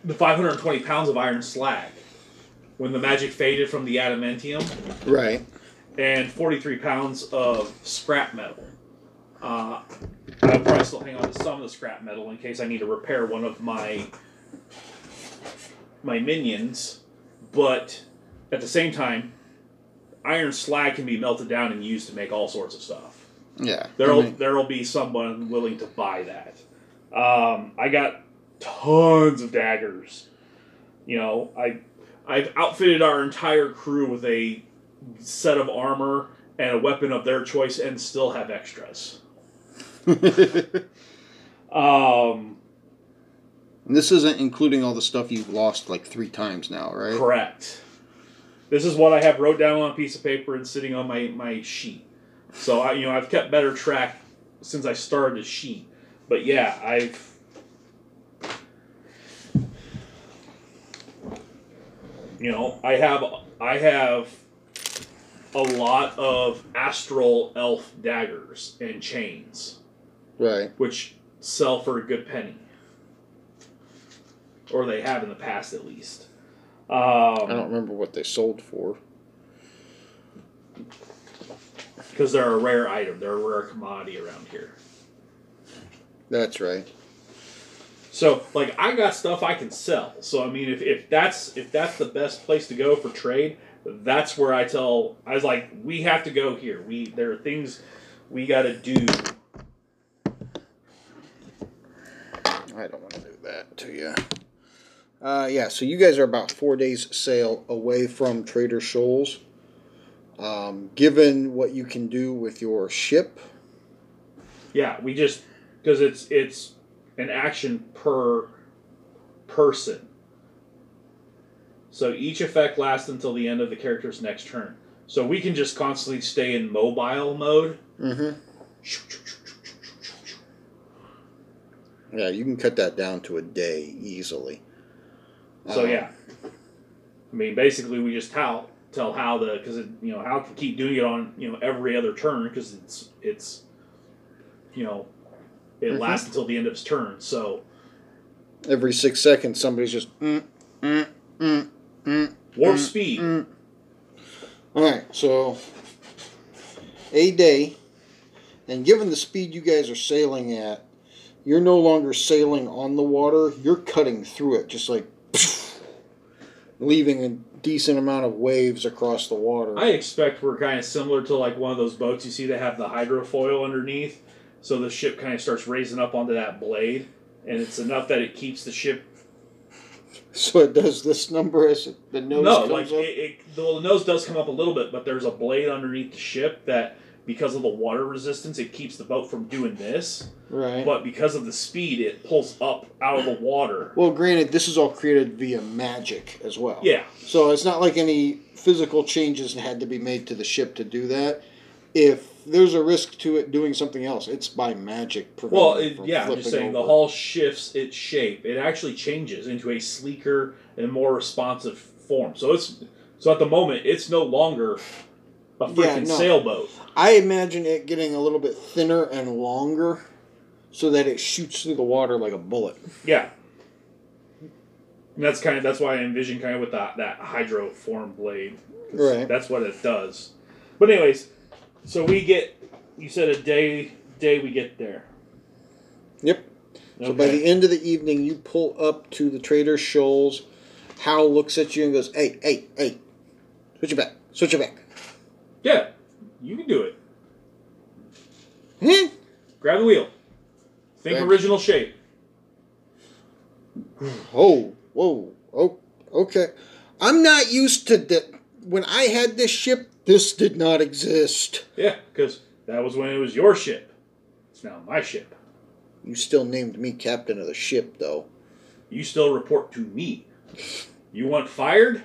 the 520 pounds of iron slag when the magic faded from the adamantium right. and 43 pounds of scrap metal. Uh, I'll probably still hang on to some of the scrap metal in case I need to repair one of my my minions, but at the same time, iron slag can be melted down and used to make all sorts of stuff. Yeah. There'll I mean, there'll be someone willing to buy that. Um, I got tons of daggers. You know, I I've outfitted our entire crew with a set of armor and a weapon of their choice, and still have extras. Um, and this isn't including all the stuff you've lost like three times now, right? correct. This is what I have wrote down on a piece of paper and sitting on my my sheet. So I, you know, I've kept better track since I started the sheet. But yeah, I've you know, I have I have a lot of astral elf daggers and chains, Right. which sell for a good penny, or they have in the past at least. Um, I don't remember what they sold for. Because they're a rare item. They're a rare commodity around here. That's right. So, like, I got stuff I can sell. So, I mean, if, if that's if that's the best place to go for trade, that's where I tell. I was like, we have to go here. We there are things we got to do. I don't want to do that to you. Uh, yeah, so you guys are about four days sail away from Trader Shoals. Um, given what you can do with your ship, Yeah, we just because it's it's an action per person. So each effect lasts until the end of the character's next turn. So we can just constantly stay in mobile mode. mm-hmm. yeah, you can cut that down to a day easily. So Um, yeah, I mean basically we just tell tell how the because it you know how can keep doing it on you know every other turn because it's it's you know it Mhm. lasts until the end of his turn. So every six seconds, somebody's just mm, mm, mm, mm, warp Mm, speed. mm. All right, so a day, and given the speed you guys are sailing at, you're no longer sailing on the water. You're cutting through it, just like leaving a decent amount of waves across the water. I expect we're kind of similar to like one of those boats you see that have the hydrofoil underneath, so the ship kind of starts raising up onto that blade, and it's enough that it keeps the ship. so it does this number as it- the nose no, comes like it, it, the nose does come up a little bit, but there's a blade underneath the ship that because of the water resistance, it keeps the boat from doing this. right. But because of the speed, it pulls up out of the water. well, granted, this is all created via magic as well. Yeah, So it's not like any physical changes had to be made to the ship to do that. If there's a risk to it doing something else, it's by magic. Well, it yeah, I'm just saying the over. hull shifts its shape. It actually changes into a sleeker and more responsive form. So it's so at the moment it's no longer a freaking Yeah, no. sailboat. I imagine it getting a little bit thinner and longer, so that it shoots through the water like a bullet. Yeah. And that's kind of that's why I envision kind of with that that hydro form blade. Right. That's what it does. But anyways, so we get you said a day day we get there. Yep. So by the end of the evening, you pull up to the Trader Shoals. Hal looks at you and goes, "Hey, hey, hey, switch it back, switch it back." Yeah, you can do it. Hmm? Grab the wheel. Think original shape. Oh, whoa, oh, okay. I'm not used to that. When I had this ship, this did not exist. Yeah, because that was when it was your ship. It's now my ship. You still named me captain of the ship, though. You still report to me. You want fired?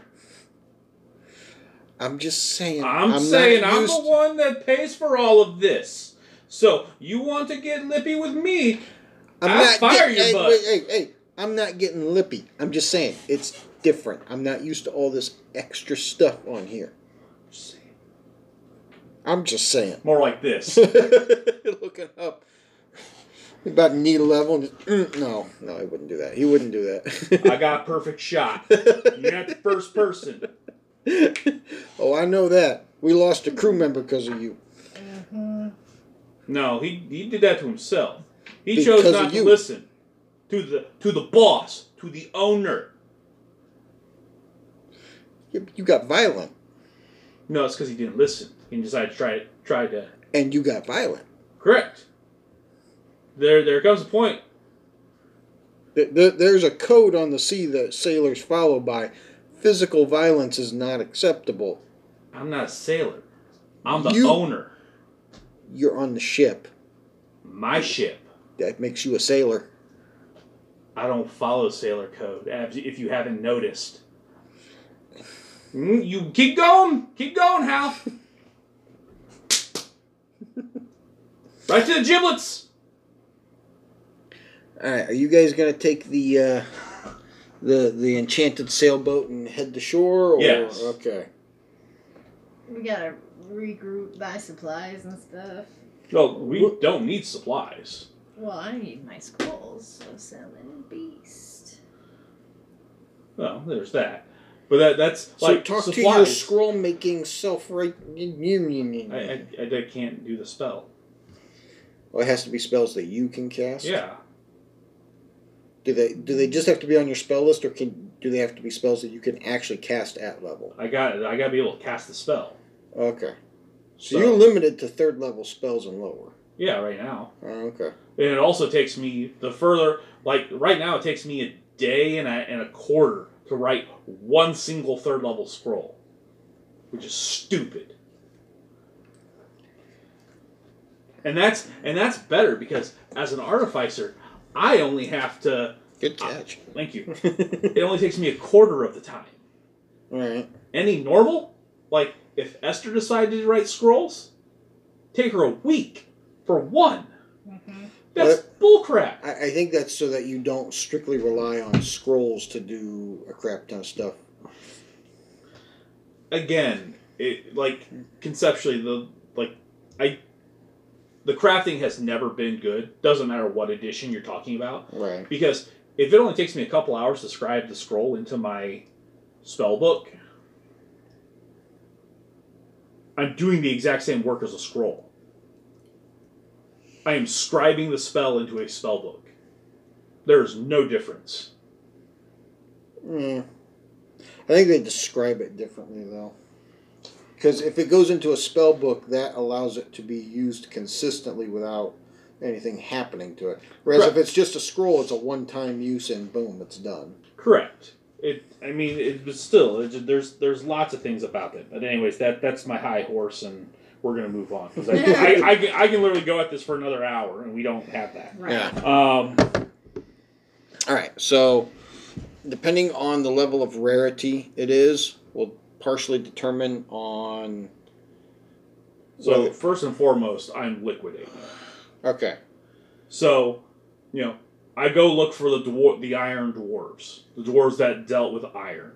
I'm just saying. I'm, not saying I'm the one that pays for all of this. So you want to get lippy with me? I'm I'll not fire get- your hey, butt. wait, hey, hey, I'm not getting lippy. I'm just saying it's different. I'm not used to all this extra stuff on here. I'm just saying. More like this. Looking up. About knee level. Just, mm, no, no, he wouldn't do that. He wouldn't do that. I got perfect shot. You're not the first person. oh, I know that. We lost a crew member because of you. Mm-hmm. No, he he did that to himself. He Because chose of not to you. listen to the to the boss, to the owner. You you got violent, No, it's because he didn't listen. He decided to try try to and you got violent. correct. There there comes a point. There- there- There's a code on the sea that sailors follow by. Physical violence is not acceptable. I'm not a sailor. I'm the You- owner. You're on the ship. My ship. That makes you a sailor. I don't follow sailor code. If you haven't noticed. Mm, You keep going. Keep going, Hal. right to the giblets. All right, are you guys gonna take the uh, the the enchanted sailboat and head to shore? Or, Yes. Okay. We gotta regroup, buy supplies and stuff. No, we don't need supplies. Well, I need my scrolls of selling beast. Well, there's that. But that that's So like talk to your scroll making self right. I, I, I can't do the spell. Well, it has to be spells that you can cast. Yeah. Do they do they just have to be on your spell list, or can do they have to be spells that you can actually cast at level? I got I gotta be able to cast the spell. Okay. So, So- you're limited to third level spells and lower. Yeah, right now. Oh, okay. And it also takes me the further like right now it takes me a day and a and a quarter to write one single third level scroll. Which is stupid. And that's and that's better because as an artificer, I only have to Good catch. Uh, thank you. It only takes me a quarter of the time. All right. Any normal, like if Esther decided to write scrolls, take her a week for one. Mm-hmm. That's bullcrap. I, I think that's so that you don't strictly rely on scrolls to do a crap ton of stuff. Again, it like conceptually the like I the crafting has never been good. Doesn't matter what edition you're talking about. Right. Because if it only takes me a couple hours to scribe the scroll into my spell book, I'm doing the exact same work as a scroll. I am scribing the spell into a spell book. There is no difference. Mm. I think they describe it differently though. Because if it goes into a spell book, that allows it to be used consistently without anything happening to it. Whereas Correct. if it's just a scroll, it's a one-time use and boom, it's done. Correct. It. I mean, it was still. It, there's there's lots of things about it. But anyways, that that's my high horse, and we're gonna move on because I, I, I, can, I can literally go at this for another hour, and we don't have that. Right. Yeah. Um, All right. So, depending on the level of rarity it is, will partially determine on. So Well- first and foremost, I'm liquidating. Okay. So, you know, I go look for the dwar- the iron dwarves, the dwarves that dealt with iron.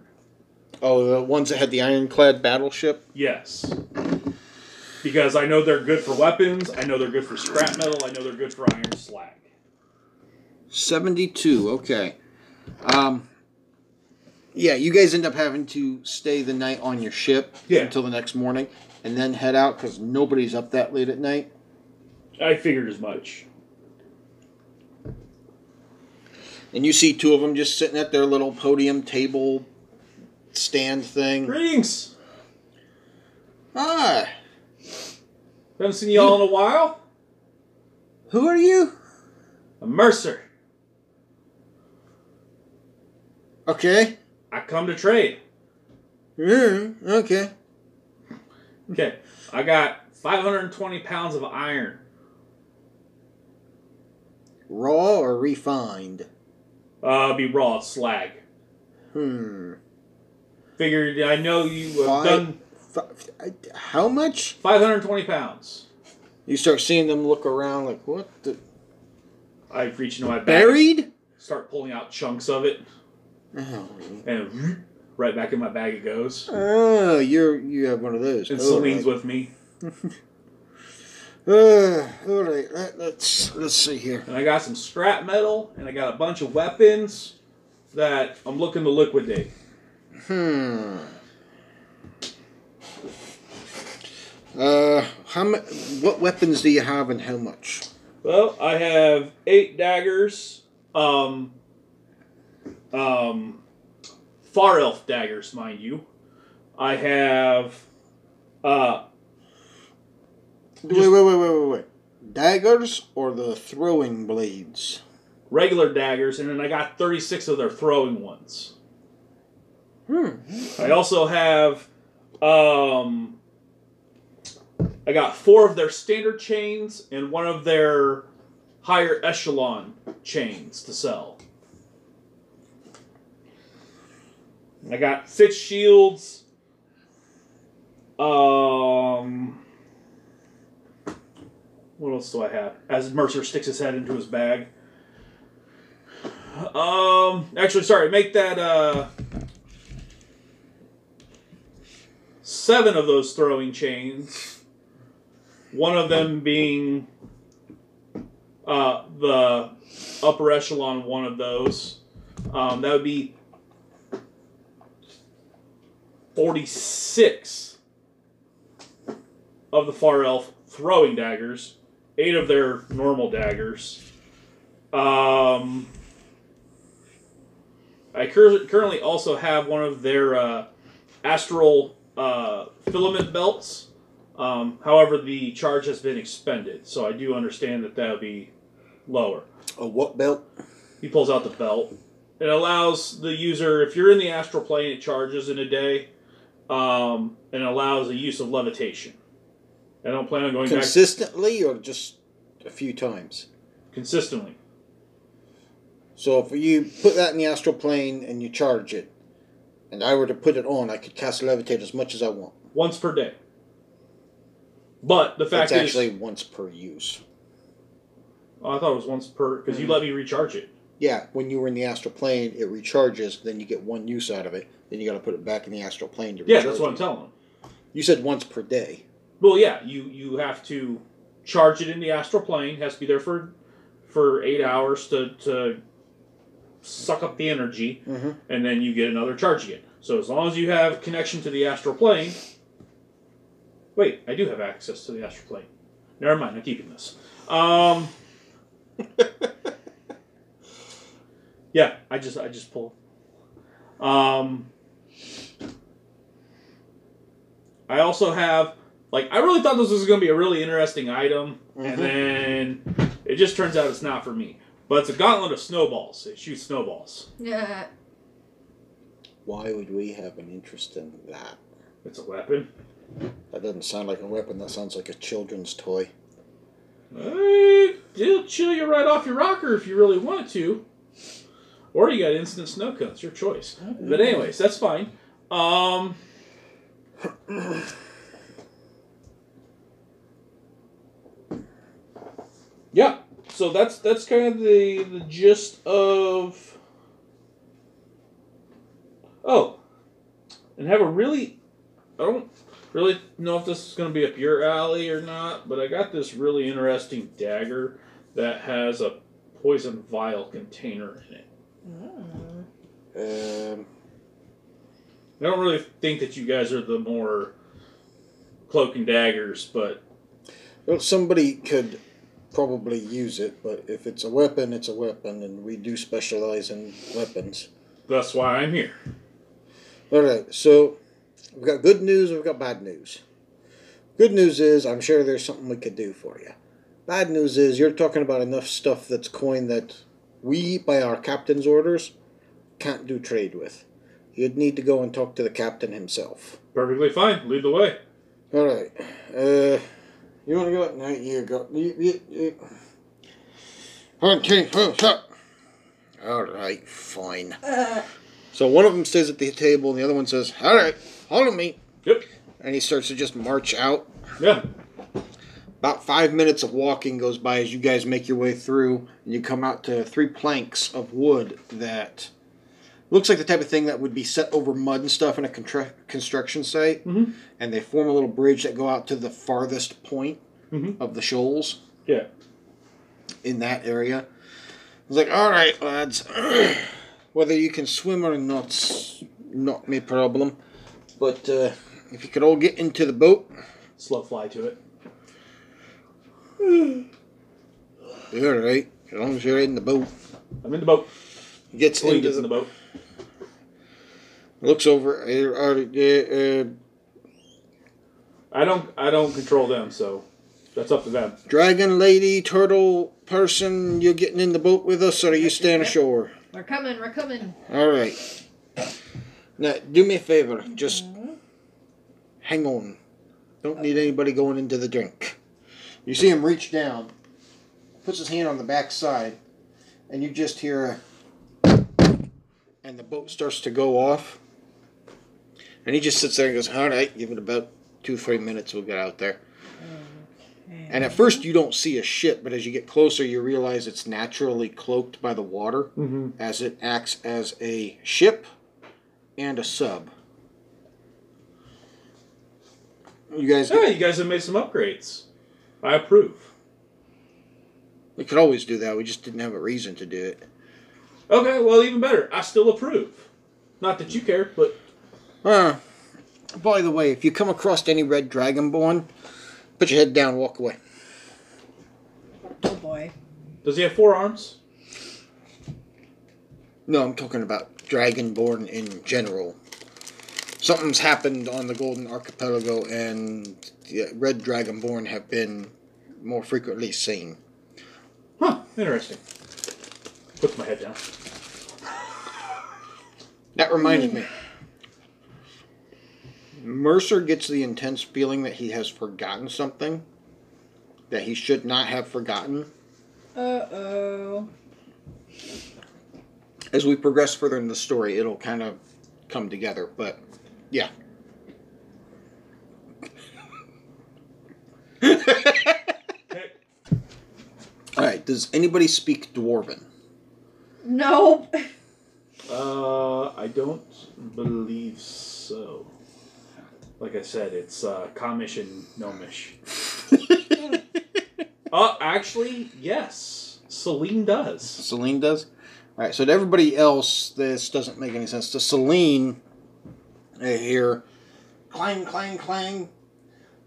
Oh, the ones that had the ironclad battleship. Yes, because I know they're good for weapons. I know they're good for scrap metal. I know they're good for iron slag. Seventy-two. Okay. Um. Yeah, you guys end up having to stay the night on your ship Yeah. until the next morning, and then head out because nobody's up that late at night. I figured as much. And you see two of them just sitting at their little podium table stand thing. Greetings. Ah, Haven't seen y'all in a while. who are you? I'm Mercer. Okay. I come to trade. Mm, okay. Okay, I got 520 pounds of iron. Raw or refined? Uh, be raw slag. Hmm. Figured I know you have done Fi- How much? 520 pounds. You start seeing them look around like, what the? I reach into my bag, Buried? start pulling out chunks of it, Oh, and right back in my bag it goes. oh you're you have one of those. And All Celine's right. with me, Uh, all right, let, let's let's see here. and I got some scrap metal, and I got a bunch of weapons that I'm looking to liquidate. Hmm. Uh, how mu- What weapons do you have and how much? Well, I have eight daggers, um, um, far elf daggers, mind you. I have, uh, Wait, wait, wait, wait, wait, wait. Daggers or the throwing blades? regular daggers, and then I got 36 of their throwing ones. Hmm. I also have, um, I got four of their standard chains and one of their higher echelon chains to sell. I got six shields. Um, what else do I have? As Mercer sticks his head into his bag. Um, actually, sorry, make that uh seven of those throwing chains. One of them being uh the upper echelon one of those. Um, that would be forty-six of the far elf throwing daggers, eight of their normal daggers. Um, I cur- currently also have one of their uh, astral uh, filament belts. Um, however, the charge has been expended, so I do understand that that would be lower. A what belt? He pulls out the belt. It allows the user, if you're in the astral plane, it charges in a day, um, and allows the use of levitation. I don't plan on going back Consistently or just a few times? consistently. So if you put that in the astral plane and you charge it, and I were to put it on, I could cast levitate as much as I want. once per day. But the fact That's is, actually once per use. oh, I thought it was once per because you let me recharge it. Yeah, when you were in the astral plane, it recharges. Then you get one use out of it. Then you got to put it back in the astral plane to Yeah, that's what I'm it. telling them. You said once per day. Well, yeah, you you have to charge it in the astral plane. Has to be there for for eight hours to to suck up the energy, Mhm. and then you get another charge again. So as long as you have connection to the astral plane. Wait, I do have access to the astral plane. Never mind, I'm keeping this. Um. yeah, I just I just pull. Um. I also have like I really thought this was going to be a really interesting item, Mhm. and then it just turns out it's not for me. But it's a gauntlet of snowballs. It shoots snowballs. Yeah. Why would we have an interest in that? It's a weapon. That doesn't sound like a weapon. That sounds like a children's toy. Uh, it'll chill you right off your rocker if you really wanted to. Or you got instant snow cones, your choice. But anyways, that's fine. Um Yeah. So that's that's kind of the the gist of Oh. And have a really I don't really know if this is going to be up your alley or not, but I got this really interesting dagger that has a poison vial container in it. Um, I don't really think that you guys are the more cloak and daggers, but well, somebody could probably use it, but if it's a weapon, it's a weapon, and we do specialize in weapons. That's why I'm here. All right, so we've got good news, we've got bad news. Good news is I'm sure there's something we could do for you. Bad news is you're talking about enough stuff that's coin that we, by our captain's orders, can't do trade with. You'd need to go and talk to the captain himself. Perfectly fine. Lead the way. All right. Uh, you want to go? No, you go. You, you, you. Okay, oh, stop. All right, fine. So one of them stays at the table, and the other one says, "All right, follow me." Yep. And he starts to just march out. Yeah. About five minutes of walking goes by as you guys make your way through, and you come out to three planks of wood that looks like the type of thing that would be set over mud and stuff in a contra- construction site. Mhm. And they form a little bridge that go out to the farthest point Mhm. of the shoals Yeah. in that area. It's like, all right, lads, whether you can swim or not's not my problem, but uh, if you could all get into the boat, Slow fly to it. You're all right. As long as you're in the boat. I'm in the boat. He gets Lee into gets the, in the boat. looks over. Uh, uh, uh, I don't. I don't control them, so that's up to them. dragon lady, turtle person, you're getting in the boat with us, or are you staying ashore? We're coming, we're coming. All right. Now, do me a favor. Just hang on. Don't need anybody going into the drink. You see him reach down, puts his hand on the back side, and you just hear a. And the boat starts to go off. And he just sits there and goes, All right, give it about two, three minutes, we'll get out there. And at first, you don't see a ship, but as you get closer, you realize it's naturally cloaked by the water Mm-hmm. as it acts as a ship and a sub. You guys, Yeah, you guys have made some upgrades. I approve. we could always do that. We just didn't have a reason to do it. Okay, well, even better. I still approve. Not that you care, but Uh, by the way, if you come across any red dragonborn, put your head down, walk away. Oh boy. does he have four arms? No, I'm talking about dragonborn in general. Something's happened on the Golden Archipelago, and the red dragonborn have been more frequently seen. Huh. Interesting. Put my head down. That reminded me. Mercer gets the intense feeling that he has forgotten something that he should not have forgotten. Uh oh. As we progress further in the story, it'll kind of come together. But yeah. Okay. All right. Does anybody speak Dwarven? No. Uh, I don't believe so. Like I said, it's uh, Comish and Gnomish. uh, actually, yes. Celine does. Celine does. All right. So to everybody else, this doesn't make any sense. To Celine, I hear clang, clang, clang.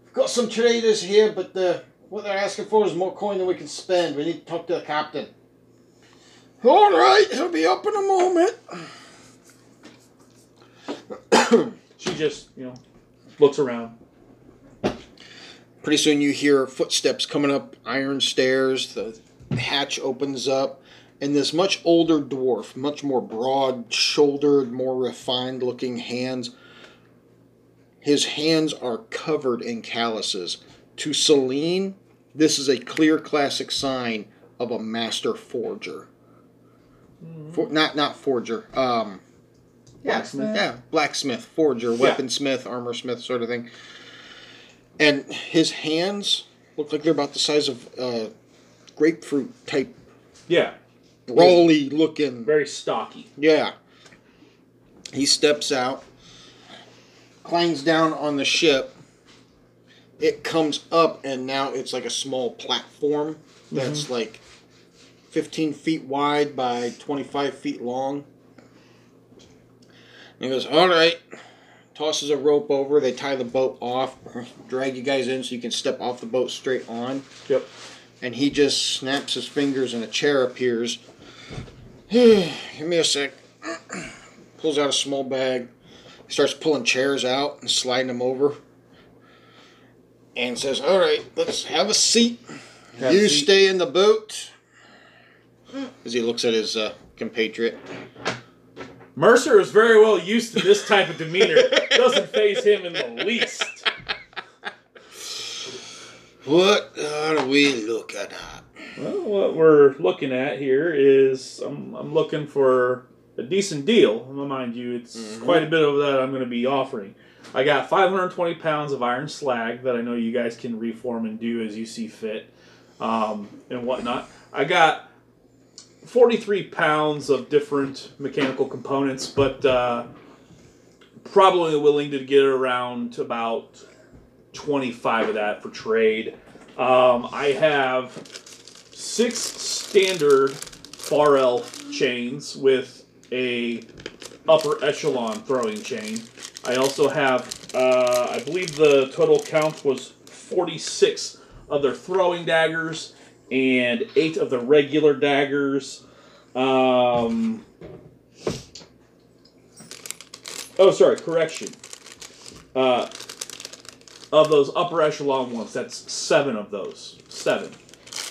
We've got some traders here, but the, what they're asking for is more coin than we can spend. We need to talk to the captain. All right, he'll be up in a moment. She just, you know, looks around. Pretty soon you hear footsteps coming up iron stairs. The hatch opens up, and this much older dwarf, much more broad shouldered, more refined looking hands. His hands are covered in calluses. To Celine, this is a clear classic sign of a master forger. For, not not forger. Um, Blacksmith. yeah, blacksmith, forger, weaponsmith, armor smith, sort of thing. And his hands look like they're about the size of uh, grapefruit type, Yeah, brawly looking. very stocky. Yeah. He steps out, clangs down on the ship. It comes up, and now it's like a small platform that's mm-hmm. like 15 feet wide by 25 feet long. And he goes, All right. Tosses a rope over. They tie the boat off, drag you guys in so you can step off the boat straight on. Yep. and he just snaps his fingers and a chair appears. Give me a sec. Pulls out a small bag, starts pulling chairs out and sliding them over, and says, "All right, let's have a seat. Have a you seat." stay in the boat." As he looks at his uh, compatriot. Mercer is very well used to this type of demeanor. Doesn't phase him in the least. What are we looking at? Well, what we're looking at here is I'm, I'm looking for a decent deal. Mind you, it's quite a bit of that I'm going to be offering. I got 520 pounds of iron slag that I know you guys can reform and do as you see fit um, and whatnot. I got 43 pounds of different mechanical components, but uh, probably willing to get around to about 25 of that for trade. Um, I have six standard far elf chains with a upper echelon throwing chain. I also have, uh, I believe the total count was 46 of their throwing daggers and eight of the regular daggers. Um, oh, sorry, correction. Uh, of those upper echelon ones, that's seven of those. Seven.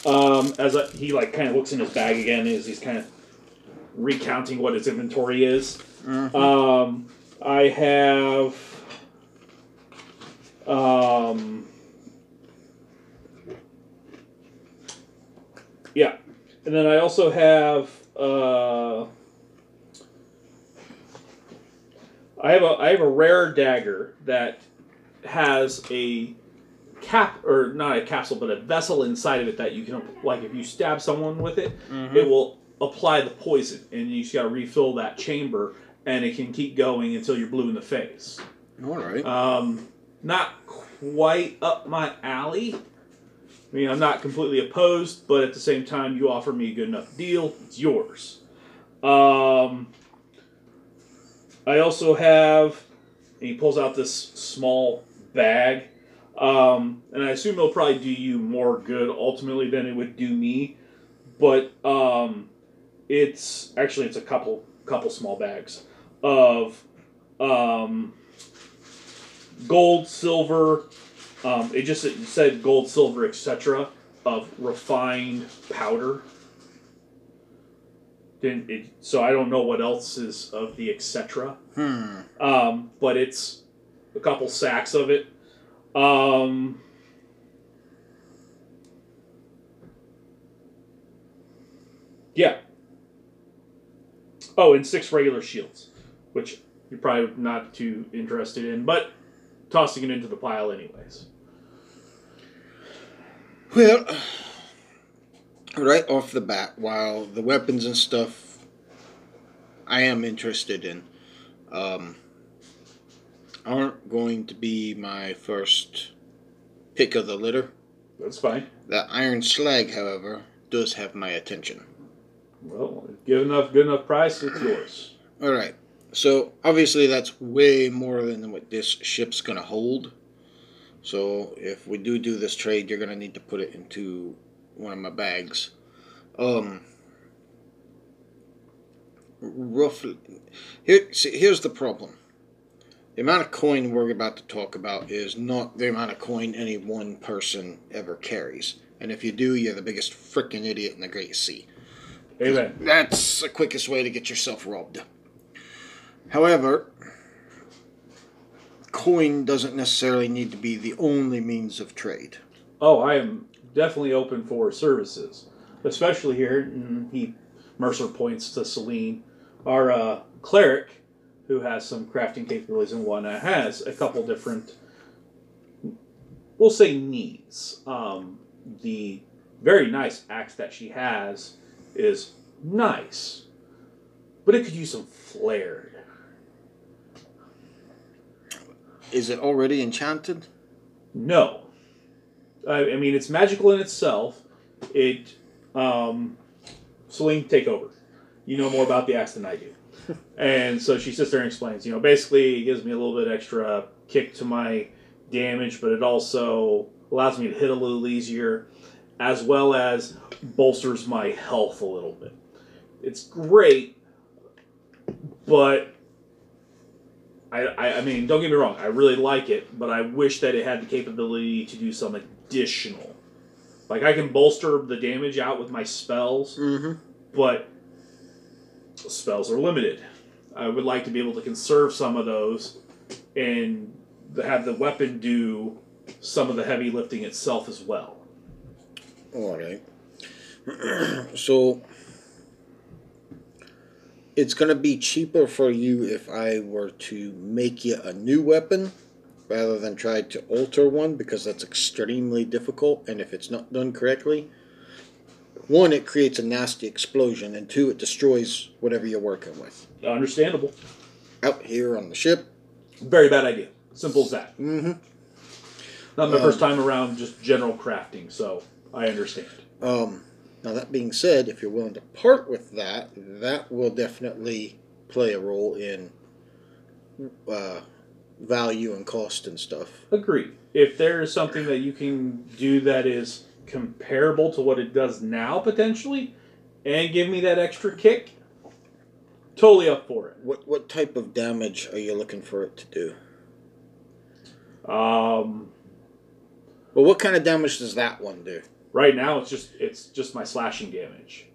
Um, as I, he like kind of looks in his bag again, as he's kind of recounting what his inventory is. Um, I have. Um, yeah, and then I also have. Uh, I have a I have a rare dagger that has a cap or not a capsule but a vessel inside of it that you can like if you stab someone with it it will apply the poison and you just got to refill that chamber and it can keep going until you're blue in the face. All right. um, not quite up my alley. I mean i'm not completely opposed but at the same time you offer me a good enough deal it's yours. Um, i also have and he pulls out this small bag um, and i assume it'll probably do you more good ultimately than it would do me but um, it's actually it's a couple couple small bags of um, gold silver um, it just it said gold silver etc of refined powder didn't it, so i don't know what else is of the etc Hmm. um, but it's a couple sacks of it. Um, yeah. Oh, and six regular shields, which you're probably not too interested in, but tossing it into the pile anyways. Well, right off the bat, while the weapons and stuff I am interested in um, aren't going to be my first pick of the litter, That's fine. The iron slag, however, does have my attention. Well, give enough, good enough price, it's yours. All right. So obviously that's way more than what this ship's gonna hold. So if we do do this trade, you're gonna need to put it into one of my bags. Um. Roughly, here. See, here's the problem. The amount of coin we're about to talk about is not the amount of coin any one person ever carries. And if you do, you're the biggest freaking idiot in the Great Sea. Amen. That's the quickest way to get yourself robbed. However, coin doesn't necessarily need to be the only means of trade. Oh, I am definitely open for services, especially here. And he Mercer points to Celine, our uh, cleric, who has some crafting capabilities and whatnot, has a couple different, we'll say needs. Um, the very nice axe that she has is nice, but it could use some flair. Is it already enchanted? No. I, I mean, it's magical in itself. It, um, Celine, take over. You know more about the axe than I do. and so she sits there and explains, you know, basically it gives me a little bit extra kick to my damage, but it also allows me to hit a little easier. As well as bolsters my health a little bit. It's great, but I, I, I mean, don't get me wrong, I really like it, but I wish that it had the capability to do some additional. Like I can bolster the damage out with my spells, Mm-hmm. but spells are limited. I would like to be able to conserve some of those and have the weapon do some of the heavy lifting itself as well. All right. so it's going to be cheaper for you if I were to make you a new weapon rather than try to alter one because that's extremely difficult and if it's not done correctly one it creates a nasty explosion and two it destroys whatever you're working with Understandable. out here on the ship Very bad idea. Simple as that. mm-hmm. Not my Um, first time around just general crafting, so I understand. Um, now that being said, if you're willing to part with that, that will definitely play a role in uh, value and cost and stuff. Agree. If there is something that you can do that is comparable to what it does now, potentially, and give me that extra kick, totally up for it. What what type of damage are you looking for it to do? Um, Well, what kind of damage does that one do? Right now, it's just it's just my slashing damage.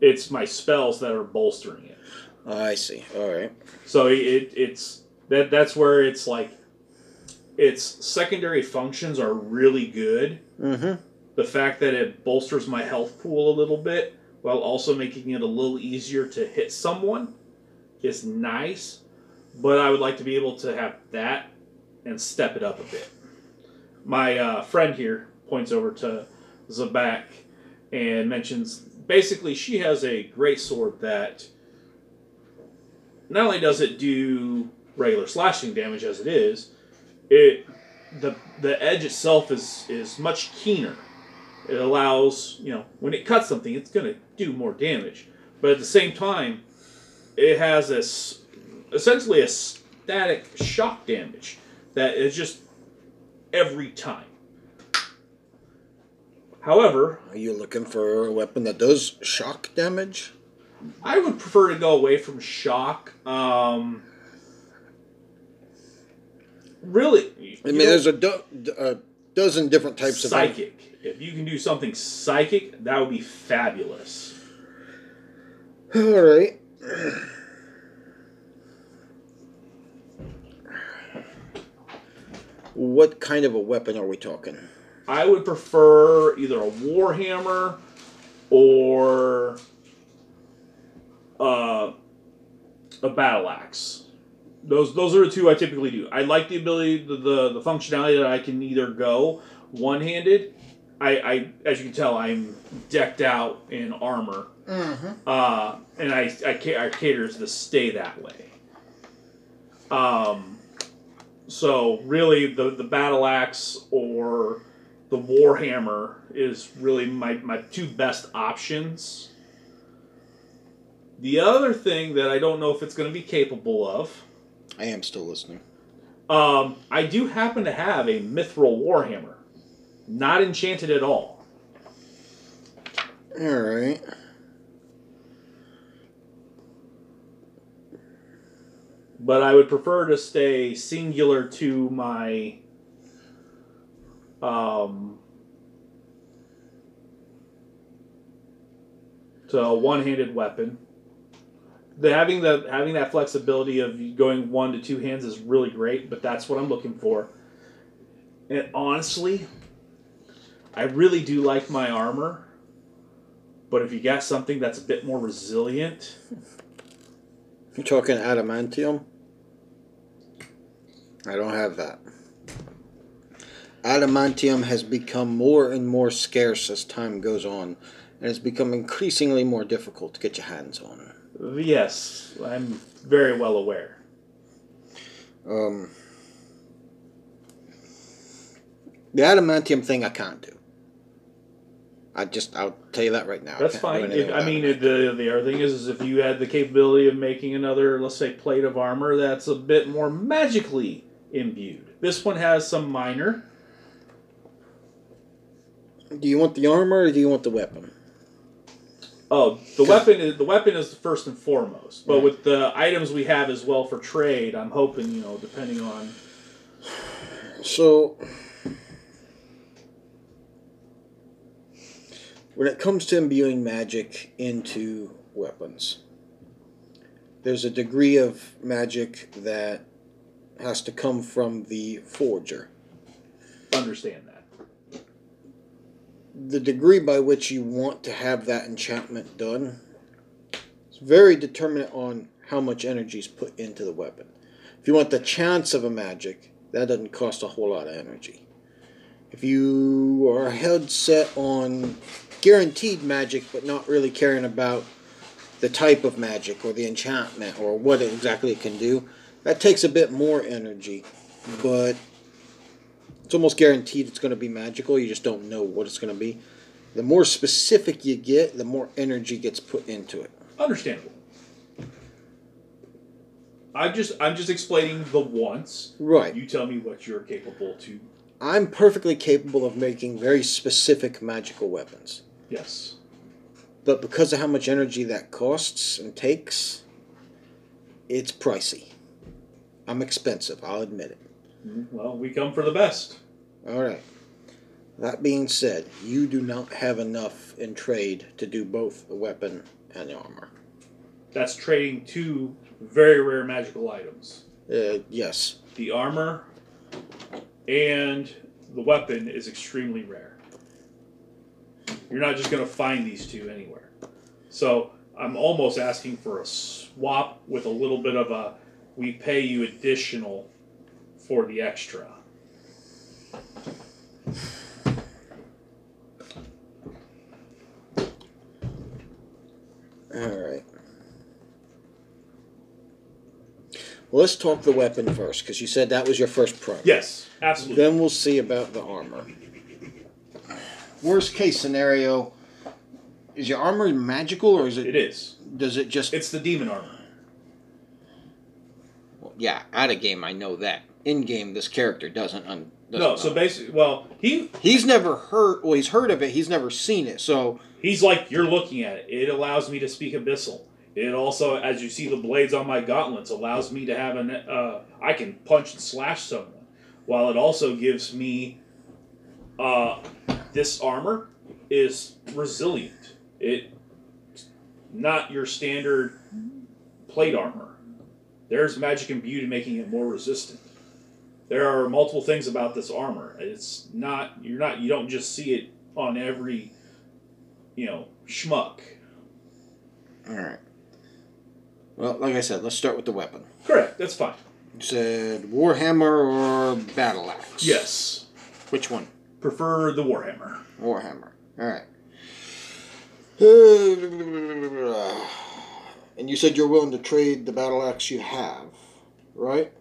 It's my spells that are bolstering it. Oh, I see. All right. So it it's that that's where it's like its secondary functions are really good. Mm-hmm. The fact that it bolsters my health pool a little bit while also making it a little easier to hit someone is nice. But I would like to be able to have that and step it up a bit. My uh, friend here points over to Zabak and mentions basically she has a great sword that not only does it do regular slashing damage as it is, it the the edge itself is is much keener. It allows you know when it cuts something, it's going to do more damage, but at the same time, it has this essentially a static shock damage that is just every time. However, Are you looking for a weapon that does shock damage? I would prefer to go away from shock. Um, really, I mean, there's a, do- a dozen different types of psychic. If you can do something psychic, that would be fabulous. All right. What kind of a weapon are we talking? I would prefer either a warhammer or uh, a battle axe. Those those are the two I typically do. I like the ability, the the, the functionality that I can either go one handed. I, I as you can tell, I'm decked out in armor, Mm-hmm. uh, and I I, I caters to stay that way. Um, so really, the the battle axe or the warhammer is really my my two best options. The other thing that I don't know if it's going to be capable of, I am still listening. um, I do happen to have a mithril warhammer, not enchanted at all. All right. but I would prefer to stay singular to my um a one-handed weapon. The having the having that flexibility of going one to two hands is really great, but that's what I'm looking for. And honestly, I really do like my armor, but if you got something that's a bit more resilient, You're talking adamantium? I don't have that. Adamantium has become more and more scarce as time goes on, and it's become increasingly more difficult to get your hands on. Yes, I'm very well aware. Um, the adamantium thing I can't do. I just, I'll tell you that right now. That's can't fine. I mean, it, the the other thing is, is if you had the capability of making another, let's say, plate of armor that's a bit more magically imbued. This one has some minor. Do you want the armor or do you want the weapon? Oh, the weapon is the weapon is first and foremost. But Right. with the items we have as well for trade, I'm hoping you know, depending on So, when it comes to imbuing magic into weapons, there's a degree of magic that has to come from the forger. understand that. The degree by which you want to have that enchantment done is very determinant on how much energy is put into the weapon. If you want the chance of a magic, that doesn't cost a whole lot of energy. If you are head set on guaranteed magic but not really caring about the type of magic or the enchantment or what exactly it can do, that takes a bit more energy. But it's almost guaranteed it's going to be magical. You just don't know what it's going to be. The more specific you get, the more energy gets put into it. Understandable. I'm just I'm just explaining the wants. Right. You tell me what you're capable to. I'm perfectly capable of making very specific magical weapons. Yes. But because of how much energy that costs and takes, it's pricey. I'm expensive, I'll admit it. Mm-hmm. Well, we come for the best. All right. That being said, you do not have enough in trade to do both the weapon and the armor. That's trading two very rare magical items. Uh, yes. The armor and the weapon is extremely rare. You're not just going to find these two anywhere. So I'm almost asking for a swap with a little bit of a we pay you additional for the extra. All right. Well, let's talk the weapon first, because you said that was your first priority. Yes, absolutely. Then we'll see about the armor. Worst case scenario, is your armor magical or is it? It is. Does it just? It's the demon armor. yeah, out of game I know that. In game, this character doesn't. Un, doesn't No, so basically, well, he he's never heard. Well, he's heard of it. He's never seen it. So He's like, you're looking at it. It allows me to speak abyssal. It also, as you see the blades on my gauntlets, allows me to have an. Uh, I can punch and slash someone, while it also gives me. Uh, this armor is resilient. It, not your standard plate armor. There's magic imbued in making it more resistant. There are multiple things about this armor. It's not you're not you don't just see it on every you know, schmuck. all right. Well, like I said, let's start with the weapon. Correct, that's fine. You said Warhammer or Battle Axe. Yes. Which one? Prefer the Warhammer. Warhammer. All right. And you said you're willing to trade the battle axe you have, right?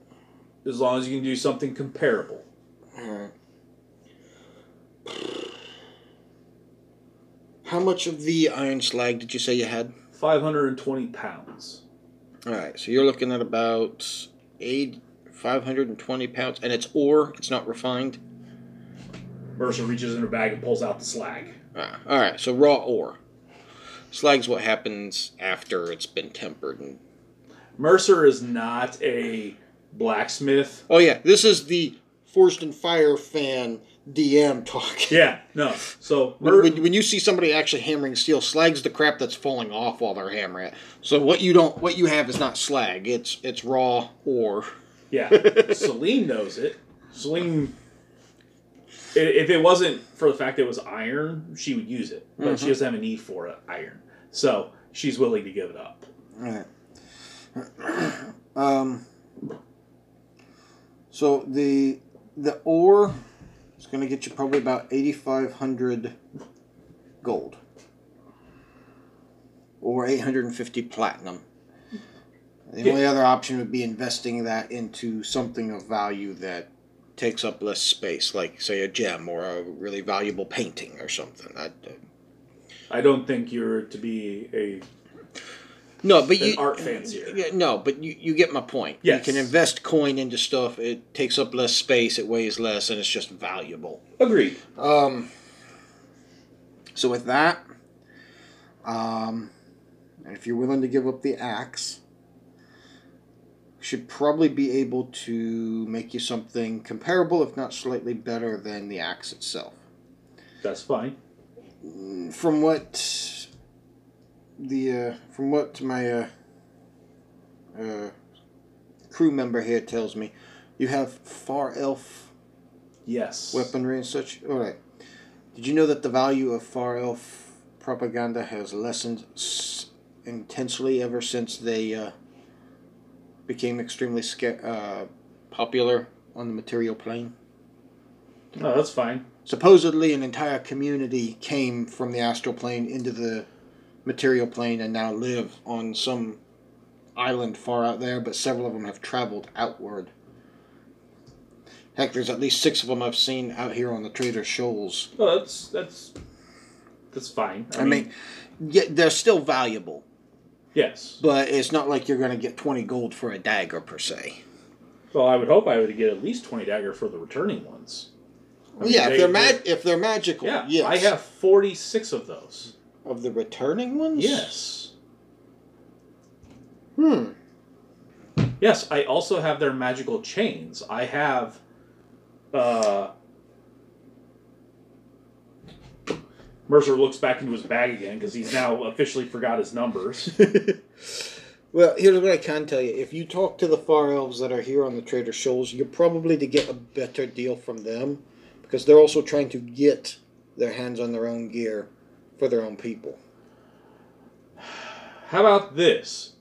As long as you can do something comparable. All right. How much of the iron slag did you say you had? 520 pounds. All right, so you're looking at about eight, 520 pounds, and it's ore. It's not refined. Mercer reaches in her bag and pulls out the slag. Ah, all right, so raw ore. Slag's what happens after it's been tempered. And Mercer is not a blacksmith. oh yeah, this is the Forged in Fire fan DM talk. Yeah, no. So When, when, you see somebody actually hammering steel, slag's the crap that's falling off while they're hammering it. So what you don't, what you have is not slag. It's it's raw ore. yeah, Celine knows it. Celine, if it wasn't for the fact that it was iron, she would use it, but she doesn't have a need for it, iron. So she's willing to give it up. Right. Um. So the the ore is going to get you probably about eighty five hundred gold, or eight hundred and fifty platinum. The only other option would be investing that into something of value that takes up less space, like say a gem or a really valuable painting or something. That, uh, I don't think you're to be a no, but you, art fancier. Yeah, no, but you, you get my point. Yes. You can invest coin into stuff. It takes up less space. It weighs less, and it's just valuable. Agreed. Um, So with that, um, if you're willing to give up the axe, should probably be able to make you something comparable, if not slightly better, than the axe itself. That's fine. From what the uh, from what my uh, uh, crew member here tells me, you have far elf Yes. weaponry and such. All right. Did you know that the value of far elf propaganda has lessened s- intensely ever since they uh, became extremely sca- uh, popular on the material plane? No, that's fine. Supposedly, an entire community came from the astral plane into the material plane and now live on some island far out there, but several of them have traveled outward. Heck, there's at least six of them I've seen out here on the Trader Shoals. No, that's that's that's fine. I, mean, yeah, they're still valuable, yes. but it's not like you're going to get 20 gold for a dagger per se. Well, I would hope I would get at least twenty dagger for the returning ones. I mean, yeah, they- if they're they- mag- if they're magical, Yeah, yes. I have forty six of those. Of the returning ones. Yes. Hmm. Yes, I also have their magical chains. I have uh Mercer looks back into his bag again because he's now officially forgot his numbers. Well, here's what I can tell you. If you talk to the far elves that are here on the Trader Shoals, you're probably to get a better deal from them because they're also trying to get their hands on their own gear for their own people. How about this?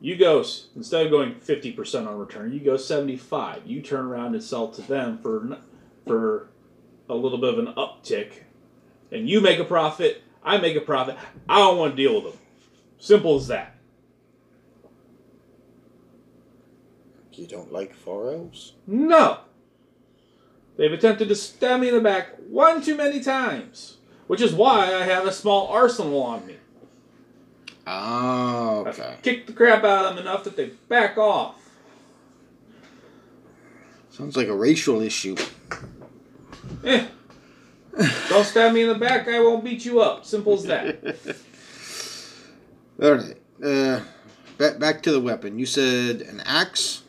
You go instead of going fifty percent on return, you go seventy five. You turn around and sell to them for for a little bit of an uptick, and you make a profit. I make a profit. I don't want to deal with them. Simple as that. You don't like far elves? No. They've attempted to stab me in the back one too many times, which is why I have a small arsenal on me. Oh, I've kicked the crap out of them enough that they back off. Sounds like a racial issue. Eh. Don't stab me in the back, I won't beat you up. Simple as that. All right. Uh, back back to the weapon. You said an axe,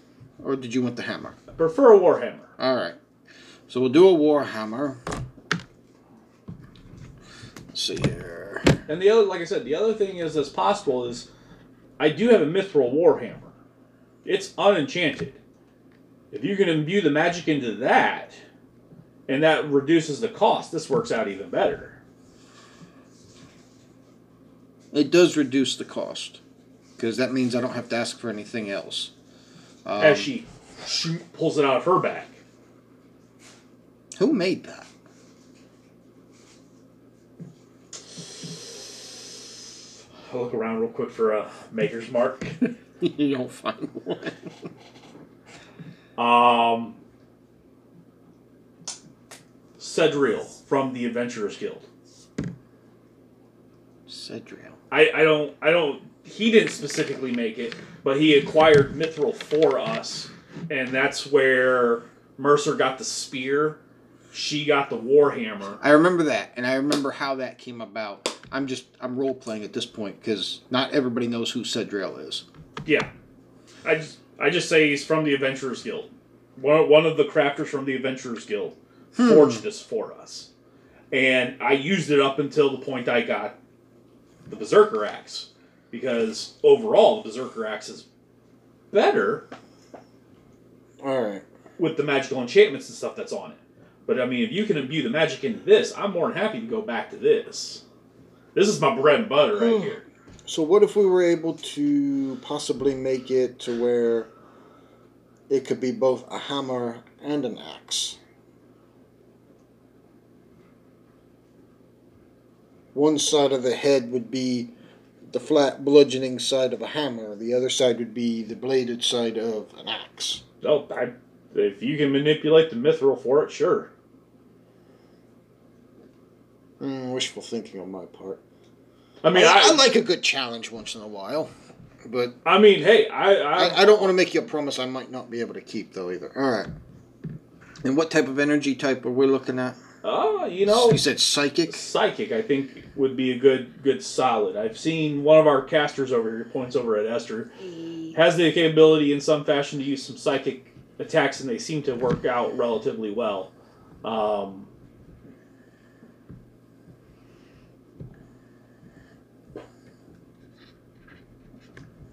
or did you want the hammer? I prefer a warhammer. All right. So we'll do a war hammer. Let's see here. And the other, like I said, the other thing is as possible is I do have a mithril warhammer. It's unenchanted. If you can imbue the magic into that, and that reduces the cost, this works out even better. It does reduce the cost because that means I don't have to ask for anything else. Um, As she pulls it out of her bag. who made that? I'll look around real quick for a maker's mark. you don't find one. Um, Cedriel from the Adventurers Guild. Cedriel. I, I don't I don't he didn't specifically make it, but he acquired Mithril for us, and that's where Mercer got the spear, she got the warhammer. I remember that, and I remember how that came about. I'm just I'm role playing at this point because not everybody knows who Cedriel is. Yeah, I just I just say he's from the Adventurers Guild. One one of the crafters from the Adventurers Guild hmm. forged this for us, and I used it up until the point I got the Berserker axe, because overall the Berserker axe is better All right. with the magical enchantments and stuff that's on it. But I mean, if you can imbue the magic into this, I'm more than happy to go back to this. This is my bread and butter right hmm. here. So what if we were able to possibly make it to where it could be both a hammer and an axe? One side of the head would be the flat bludgeoning side of a hammer. The other side would be the bladed side of an axe. So, I, if you can manipulate the mithril for it, sure. Mm, wishful thinking on my part. I mean, I, I, I like a good challenge once in a while, but I mean, hey, I, I, I, I don't want to make you a promise I might not be able to keep though either. All right. And what type of energy type are we looking at? Oh, you know, you said psychic. psychic. I think would be a good good solid. I've seen one of our casters over here points over at Esther has the capability in some fashion to use some psychic attacks, and they seem to work out relatively well. Um,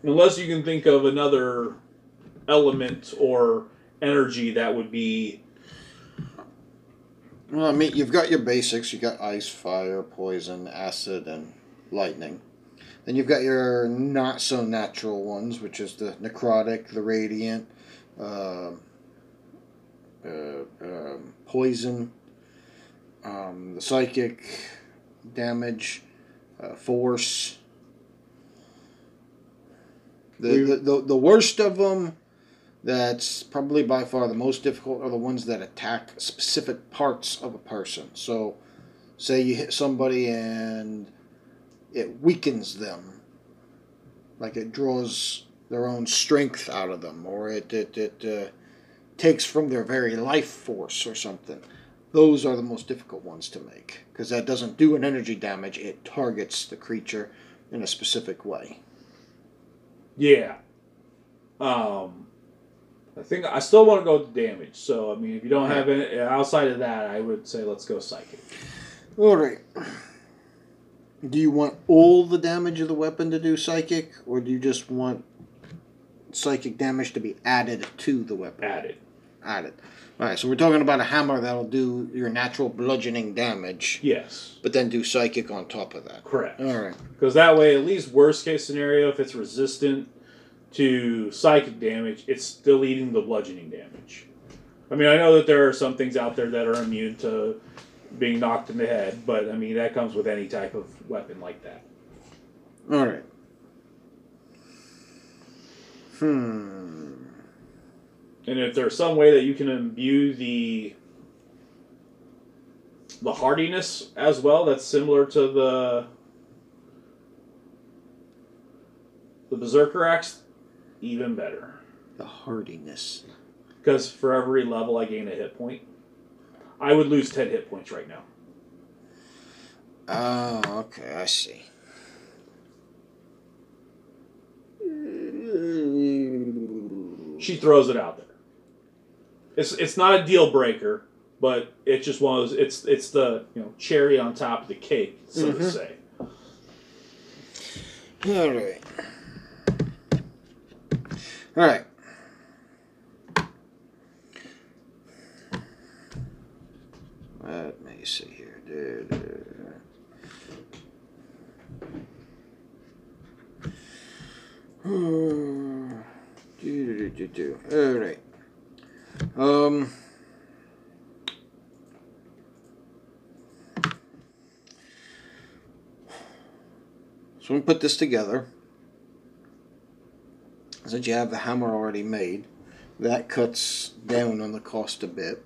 unless you can think of another element or energy that would be Well, I mean, you've got your basics. You got ice, fire, poison, acid, and lightning. Then you've got your not so natural ones, which is the necrotic, the radiant, uh, uh, um, poison, um, the psychic, damage, uh, force. The, We- the, the, the worst of them that's probably by far the most difficult are the ones that attack specific parts of a person. So, say you hit somebody and it weakens them, like it draws their own strength out of them, or it it, it uh, takes from their very life force or something. Those are the most difficult ones to make because that doesn't do an energy damage; it targets the creature in a specific way. Yeah. Um, I think I still want to go with damage. So I mean, if you don't have it outside of that, I would say let's go psychic. All right. Do you want all the damage of the weapon to do psychic, or do you just want psychic damage to be added to the weapon? Added. Added. All right. So we're talking about a hammer that'll do your natural bludgeoning damage, Yes. but then do psychic on top of that. Correct. All right. Because that way, at least worst case scenario, if it's resistant to psychic damage, it's still eating the bludgeoning damage. I mean, I know that there are some things out there that are immune to being knocked in the head, but I mean that comes with any type of weapon like that. All right. Hmm. And if there's some way that you can imbue the the hardiness as well, that's similar to the the berserker axe, even better. The hardiness. Because for every level I gain a hit point, I would lose ten hit points right now. Oh, okay. I see. She throws it out there. It's it's not a deal breaker, but it's just one of those. It's it's the you know cherry on top of the cake, so to Mhm. say. All right. All right. Let me see here. Da, da, do, do, do, do. All right. Um. So we put this together. Since you have the hammer already made, that cuts down on the cost a bit.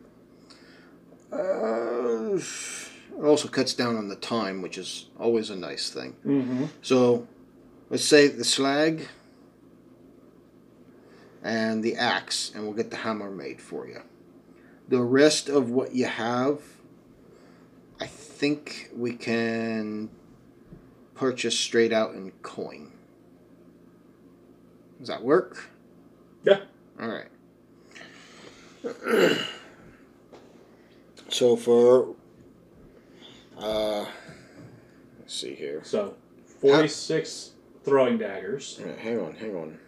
Uh, it also cuts down on the time, which is always a nice thing. Mm-hmm. So, let's say the slag and the axe, and we'll get the hammer made for you. The rest of what you have, I think we can purchase straight out in coin. Does that work? Yeah. All right. so for uh, let's see here. So forty six throwing daggers. Yeah, hang on, hang on.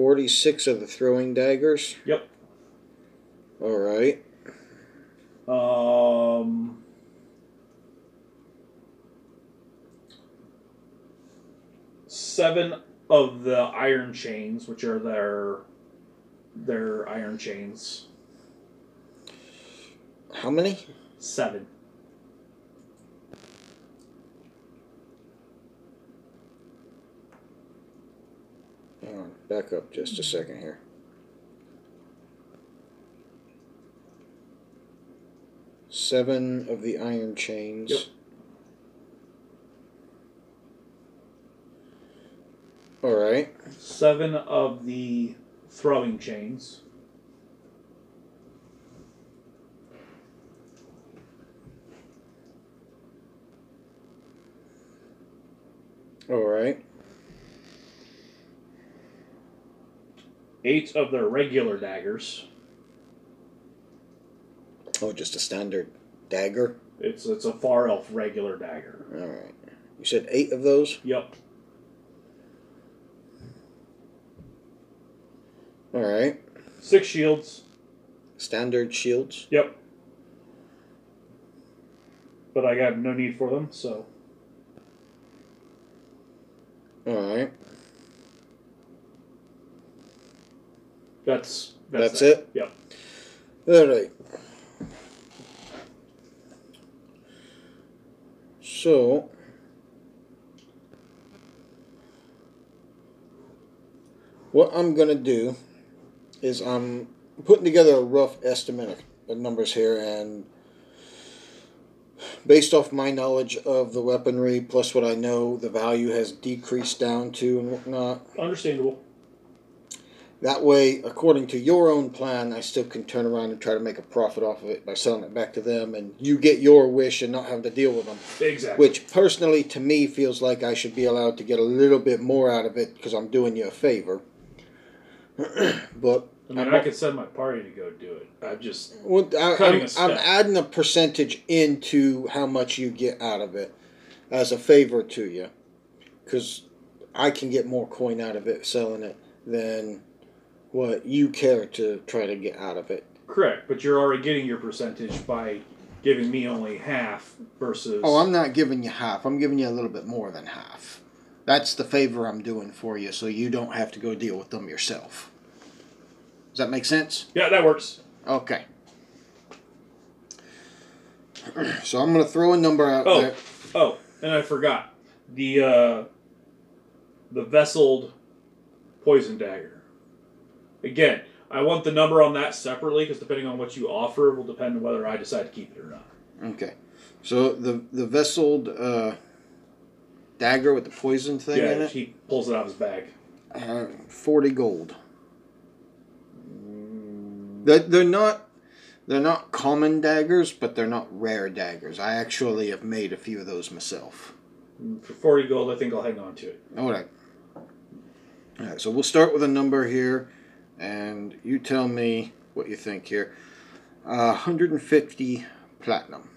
Forty-six of the throwing daggers. Yep. All right. Um. Seven of the iron chains, which are their their iron chains. How many? Seven. on, back up just a second here. Seven of the iron chains. Yep. All right. Seven of the throwing chains. All right. Eight of their regular daggers. Oh, just a standard dagger. It's it's a far elf regular dagger. All right. You said eight of those. Yep. All right. Six shields. Standard shields. Yep. But I got no need for them, so All right. That's That's that. it? Yep. All right. So, what I'm going to do is I'm putting together a rough estimate of numbers here, and based off my knowledge of the weaponry, plus what I know the value has decreased down to and whatnot, Understandable. That way, according to your own plan, I still can turn around and try to make a profit off of it by selling it back to them, and you get your wish and not having to deal with them. Exactly. Which, personally, to me, feels like I should be allowed to get a little bit more out of it because I'm doing you a favor. but I mean, I could send my party to go do it. I just well, I, Cutting I'm, a I'm adding a percentage into how much you get out of it as a favor to you, because I can get more coin out of it selling it than what you care to try to get out of it. correct, but you're already getting your percentage by giving me only half versus. Oh, I'm not giving you half. I'm giving you a little bit more than half. That's the favor I'm doing for you, so you don't have to go deal with them yourself. Does that make sense? Yeah, that works. Okay. So I'm going to throw a number out Oh, there. oh, and I forgot the uh, the vesseled poison dagger. Again, I want the number on that separately because depending on what you offer will depend on whether I decide to keep it or not. Okay. So the the vesseled uh, dagger with the poison thing in yeah, it, he pulls it out of his bag. uh, forty gold. They're, they're not they're not common daggers, but they're not rare daggers. I actually have made a few of those myself. For forty gold, I think I'll hang on to it. All right. All right. So we'll start with a number here, and you tell me what you think here. Uh, 150 platinum.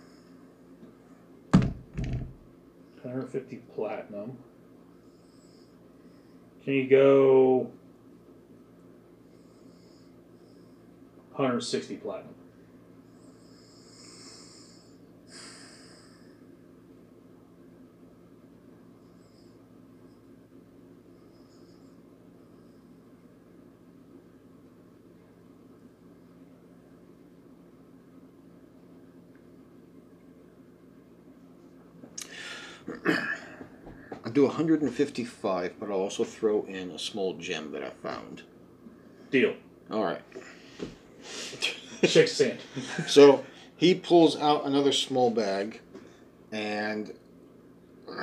150 platinum. Can you go 160 platinum? Do 155, but I'll also throw in a small gem that I found. Deal. All right. Shakes his hand. So he pulls out another small bag, and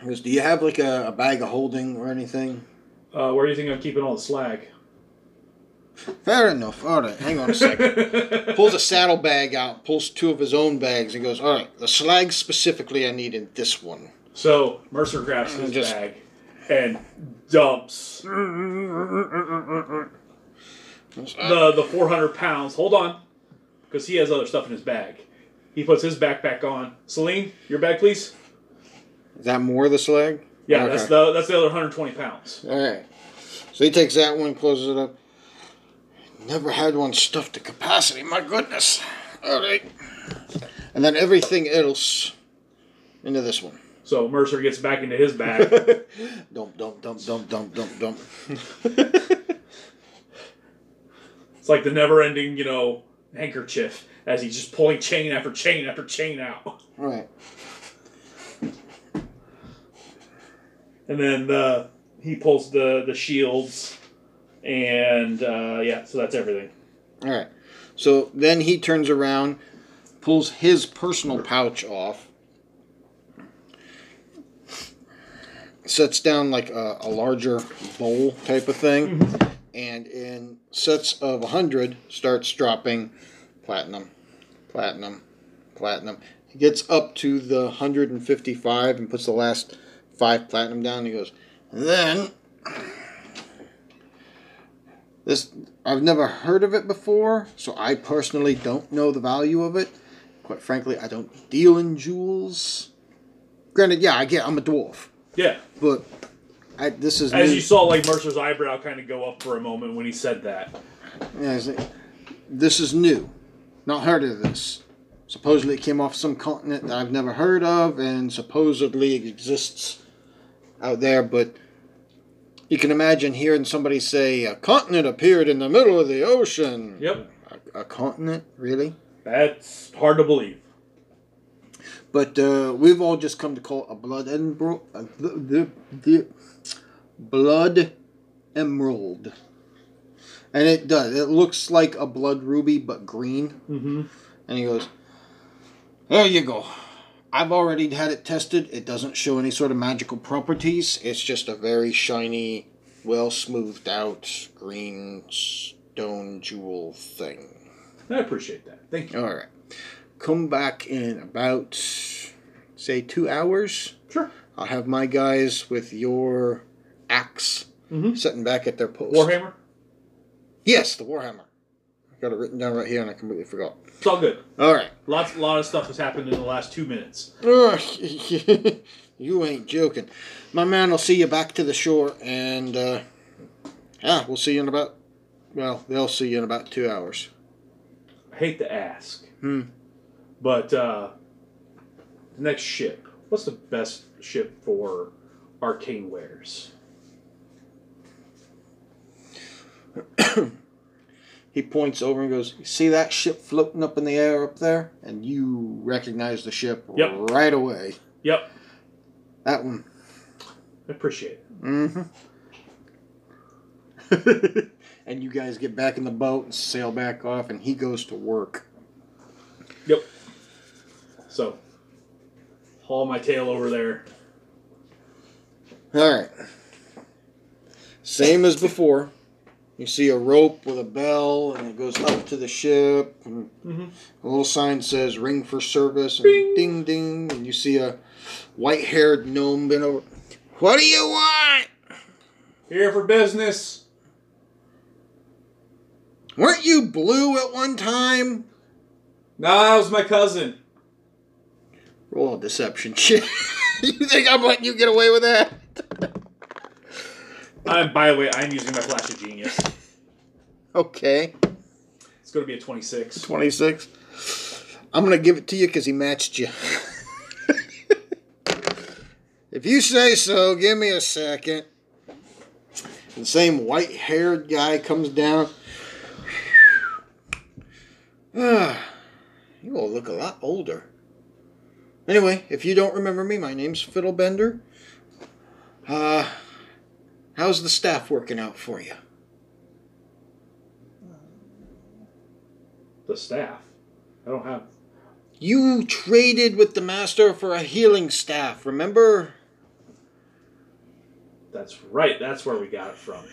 he goes, "Do you have like a, a bag of holding or anything?" Uh, where do you think I'm keeping all the slag? Fair enough. All right, hang on a second. pulls a saddle bag out, pulls two of his own bags, and goes, "All right, the slag specifically I need in this one." So Mercer grabs his Just- bag and dumps the the 400 pounds. Hold on, because he has other stuff in his bag. He puts his backpack on. Celine, your bag, please. Is that more of the slag? Yeah, that's the that's the other 120 pounds. All right. So he takes that one, closes it up. Never had one stuffed to capacity. My goodness. All right. And then everything else into this one. So Mercer gets back into his bag. Dump, dump, dump, dump, dump, dump, dump. it's like the never-ending, you know, handkerchief as he's just pulling chain after chain after chain out. All right. And then the he pulls the the shields, and uh, yeah, so that's everything. All right. So then he turns around, pulls his personal pouch off, sets down like a, a larger bowl type of thing, mm-hmm. and in sets of 100 starts dropping platinum, platinum, platinum. He gets up to the 155 and puts the last five platinum down. He goes, then this I've never heard of it before, so I personally don't know the value of it. Quite frankly, I don't deal in jewels. Granted, yeah, I get I'm a dwarf, Yeah. but I, this is As new- you saw, like Mercer's eyebrow kind of go up for a moment when he said that. Yeah, like, this is new. Not heard of this. Supposedly it came off some continent that I've never heard of, and supposedly it exists out there, but you can imagine hearing somebody say, a continent appeared in the middle of the ocean. Yep. A, a continent? Really? That's hard to believe. But uh, we've all just come to call it a blood emerald. The, the, the blood emerald. And it does. It looks like a blood ruby, but green. Mm-hmm. And he goes, There you go. I've already had it tested. It doesn't show any sort of magical properties. It's just a very shiny, well smoothed out green stone jewel thing. I appreciate that. Thank you. All right. Come back in about, say, two hours. Sure. I'll have my guys with your axe Mhm. sitting back at their post. Warhammer. Yes, the Warhammer. I got it written down right here and I completely forgot. It's all good. All right. Lots, a lot of stuff has happened in the last two minutes. You ain't joking. My man will see you back to the shore, and uh, yeah, we'll see you in about. Well, they'll see you in about two hours. I hate to ask, Hmm. But uh, next ship. What's the best ship for arcane wares? He points over and goes, "See that ship floating up in the air up there?" And you recognize the ship Yep. right away. Yep, That one. I appreciate it. Mm-hmm. and you guys get back in the boat and sail back off, and he goes to work. Yep. So, haul my tail over there. All right. Same as before. You see a rope with a bell, and it goes up to the ship. And Mhm. A little sign says "Ring for service." And Bing. ding ding, and you see a white-haired gnome bent over. What do you want? Here for business. Weren't you blue at one time? Nah, that was my cousin. Roll a deception check. you think I'm letting you get away with that? I'm, by the way, I'm using my flash of genius. Okay. It's going to be a 26. 26. I'm going to give it to you because he matched you. if you say so, give me a second. The same white haired guy comes down. Ah, you all look a lot older. Anyway, if you don't remember me, my name's Fiddlebender. Uh, how's the staff working out for you? The staff. I don't have. You traded with the master for a healing staff, remember? That's right. That's where we got it from.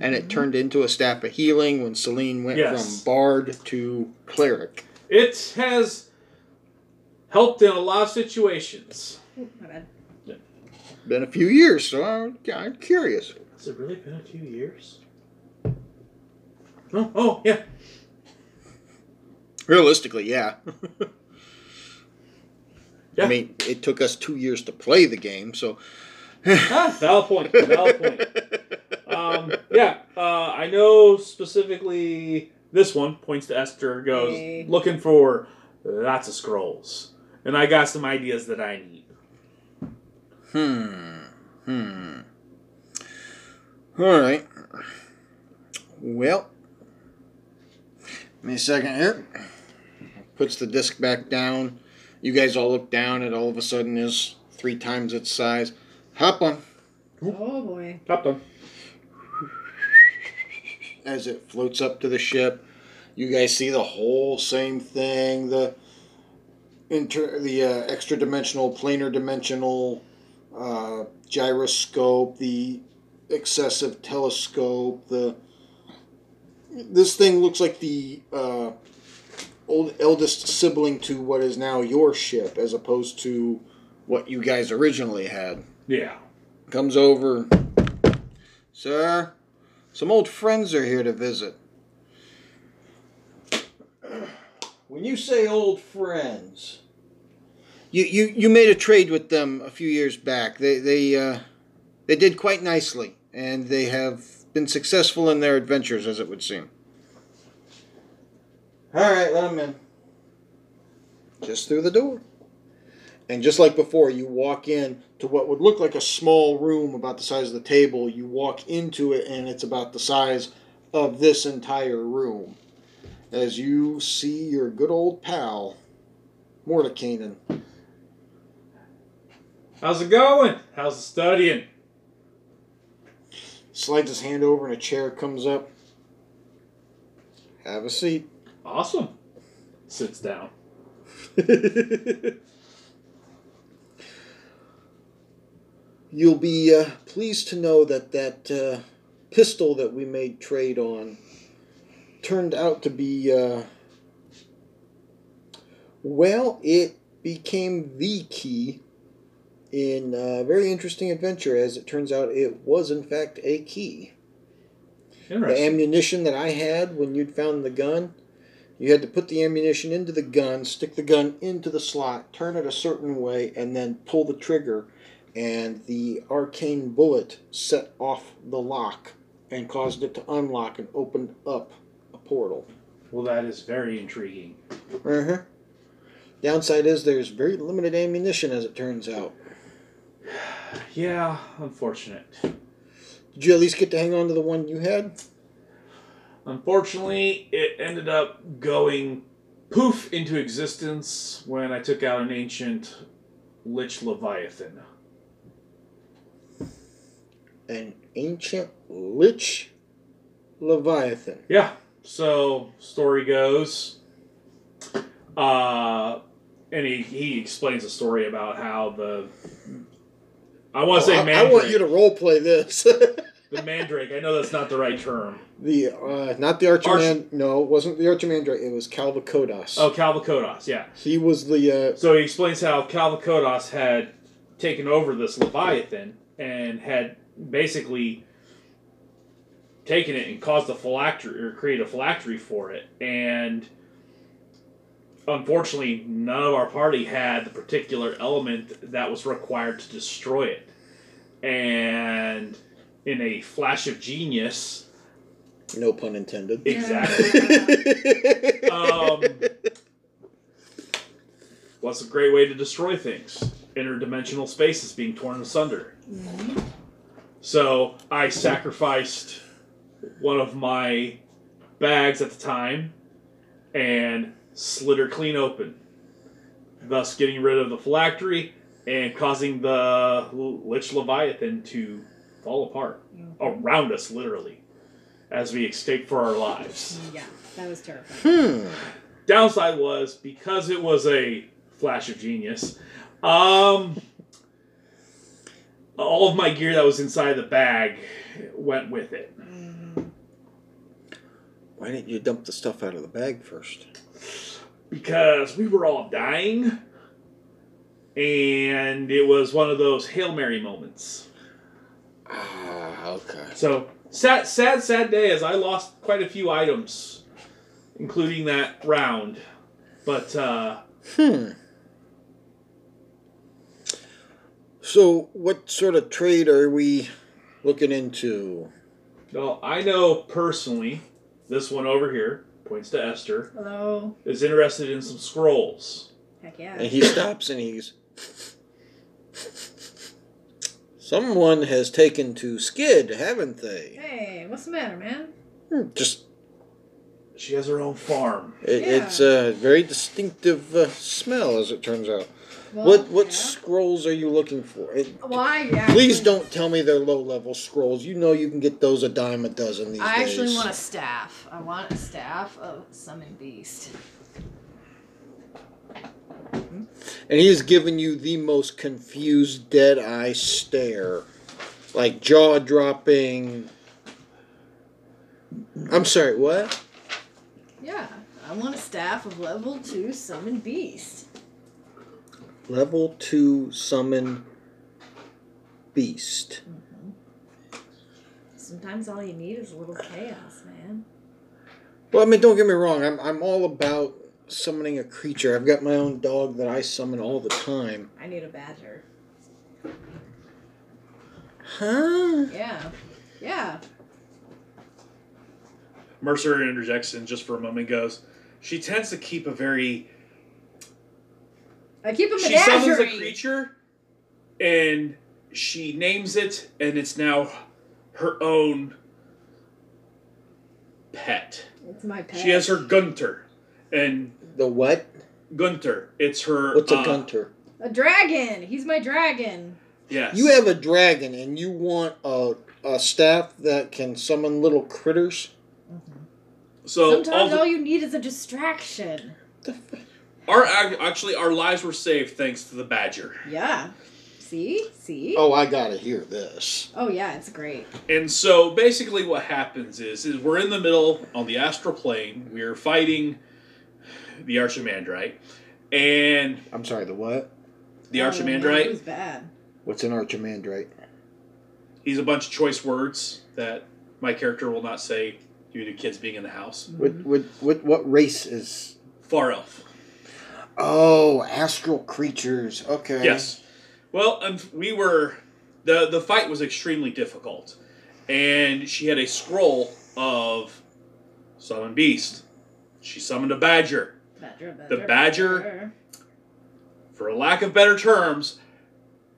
And it turned into a staff of healing when Celine went Yes. from bard to cleric. It has helped in a lot of situations. My bad. Been a few years, so I'm, I'm curious. Has it really been a few years? Oh, oh yeah. Realistically, yeah. Yeah. I mean, it took us two years to play the game, so. Ah, valid point. Valid point. Um, yeah, uh, I know specifically this one points to Esther. Goes Hey. looking for lots of scrolls, and I got some ideas that I need. Hmm. Hmm. All right. Well, give me a second here. Puts the disc back down. You guys all look down. It all of a sudden is three times its size. Hop on Oh boy. Top done. as it floats up to the ship. You guys see the whole same thing. The inter the uh, extra dimensional, planar dimensional uh, gyroscope, the excessive telescope. The this thing looks like the uh, old eldest sibling to what is now your ship, as opposed to what you guys originally had. Yeah. Comes over. Sir, some old friends are here to visit. When you say old friends, you, you, you made a trade with them a few years back. They they uh, they did quite nicely, and they have been successful in their adventures, as it would seem. All right, let them in. Just through the door. And just like before, you walk in to what would look like a small room about the size of the table. You walk into it, and it's about the size of this entire room. As you see your good old pal, Mordenkainen. How's it going? How's the studying? Slides his hand over, and a chair comes up. Have a seat. Awesome. Sits down. You'll be uh, pleased to know that that uh, pistol that we made trade on turned out to be, uh, well, it became the key in a very interesting adventure. As it turns out, it was in fact a key. The ammunition that I had when you'd found the gun, you had to put the ammunition into the gun, stick the gun into the slot, turn it a certain way, and then pull the trigger. And the arcane bullet set off the lock and caused it to unlock and open up a portal. Well, that is very intriguing. Uh-huh. Downside is there's very limited ammunition, as it turns out. Yeah, unfortunate. Did you at least get to hang on to the one you had? Unfortunately, it ended up going poof into existence when I took out an ancient Lich Leviathan. An ancient lich leviathan. Yeah. So story goes, uh, and he he explains a story about how the I want to say Oh, I, I want you to role play this. the mandrake. I know that's not the right term. The uh, not the Archiman. No, it wasn't the Archimandrite. It was Calvacodas. Oh, Calvacodas. Yeah. He was the. Uh, So he explains how Calvacodas had taken over this Leviathan and had basically taken it and caused a phylactery or created a phylactery for it. And unfortunately, none of our party had the particular element that was required to destroy it. And in a flash of genius, no pun intended. exactly. um, what's a great way to destroy things? Interdimensional spaces being torn asunder. So I sacrificed one of my bags at the time and slid her clean open, thus getting rid of the phylactery and causing the Lich Leviathan to fall apart around us, literally, as we escape for our lives. Yeah, that was terrifying. hmm. Downside was because it was a flash of genius. Um, all of my gear that was inside the bag went with it Why didn't you dump the stuff out of the bag first? Because we were all dying, and it was one of those hail mary moments. Ah, okay. So sad, sad, sad day as I lost quite a few items, including that round. But uh, Hmm. So, what sort of trade are we looking into? well, I know personally, this one over here points to Esther. Hello. is interested in some scrolls. Heck yeah. And he stops and he's. Someone has taken to Skid, haven't they? Hey, what's the matter, man? Hmm, Just She has her own farm. it, Yeah. it's a very distinctive uh, smell, as it turns out. Well, what what yeah. scrolls are you looking for? It, Well, please don't tell me they're low level scrolls. You know you can get those a dime a dozen these I days. actually want a staff. I want a staff of summon beast. And he has given you the most confused dead eye stare. Like jaw dropping. I'm sorry, what? Yeah, I want a staff of level two summon beast. Level two summon beast. Mm-hmm. Sometimes all you need is a little chaos, man. Well, I mean, don't get me wrong. I'm I'm all about summoning a creature. I've got my own dog that I summon all the time. I need a badger. Huh? Yeah. Yeah. Mercer interjects in just for a moment goes, She tends to keep a very. I keep a She summons a creature and she names it, and it's now her own pet. It's my pet. She has her Gunter. And The what? Gunter, it's her. What's a uh, gunter? a dragon. He's my dragon. Yes. You have a dragon, and you want a a staff that can summon little critters. So all Sometimes the- all you need is a distraction. Our actually our lives were saved thanks to the badger. Yeah. See? See? Oh, I gotta hear this. Oh, yeah, it's great. And so basically what happens is is we're in the middle on the astral plane. We're fighting the Archimandrite. And I'm sorry. The what? the Oh, no, Archimandrite, It was bad. What's an archimandrite? he's a bunch of choice words that my character will not say due to kids being in the house. What what what what race is? Far elf. Oh, astral creatures. Okay. Yes. Well, um, we were the the fight was extremely difficult, and she had a scroll of summon beast. She summoned a badger. Badger, badger, The badger- For lack of better terms,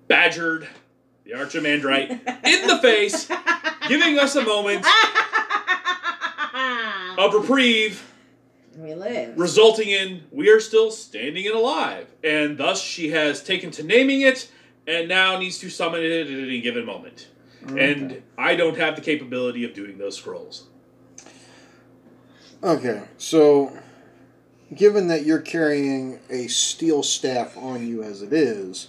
badgered the Archimandrite in the face, giving us a moment of reprieve, we live. resulting in we are still standing and alive. And thus she has taken to naming it and now needs to summon it at any given moment. And I don't have the capability of doing those scrolls. Okay, so given that you're carrying a steel staff on you as it is,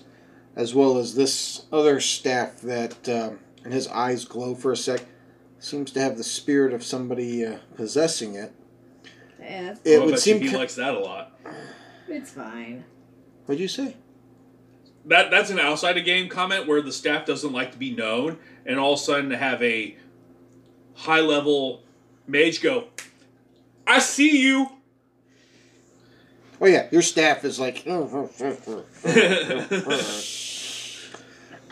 as well as this other staff that, um, and his eyes glow for a sec, seems to have the spirit of somebody uh, possessing it. Yeah, It I'll would seem. he likes that a lot. it's fine. What'd you say? That that's an outside of game comment where the staff doesn't like to be known, and all of a sudden to have a high level mage go, "I see you." Oh yeah, your staff is like.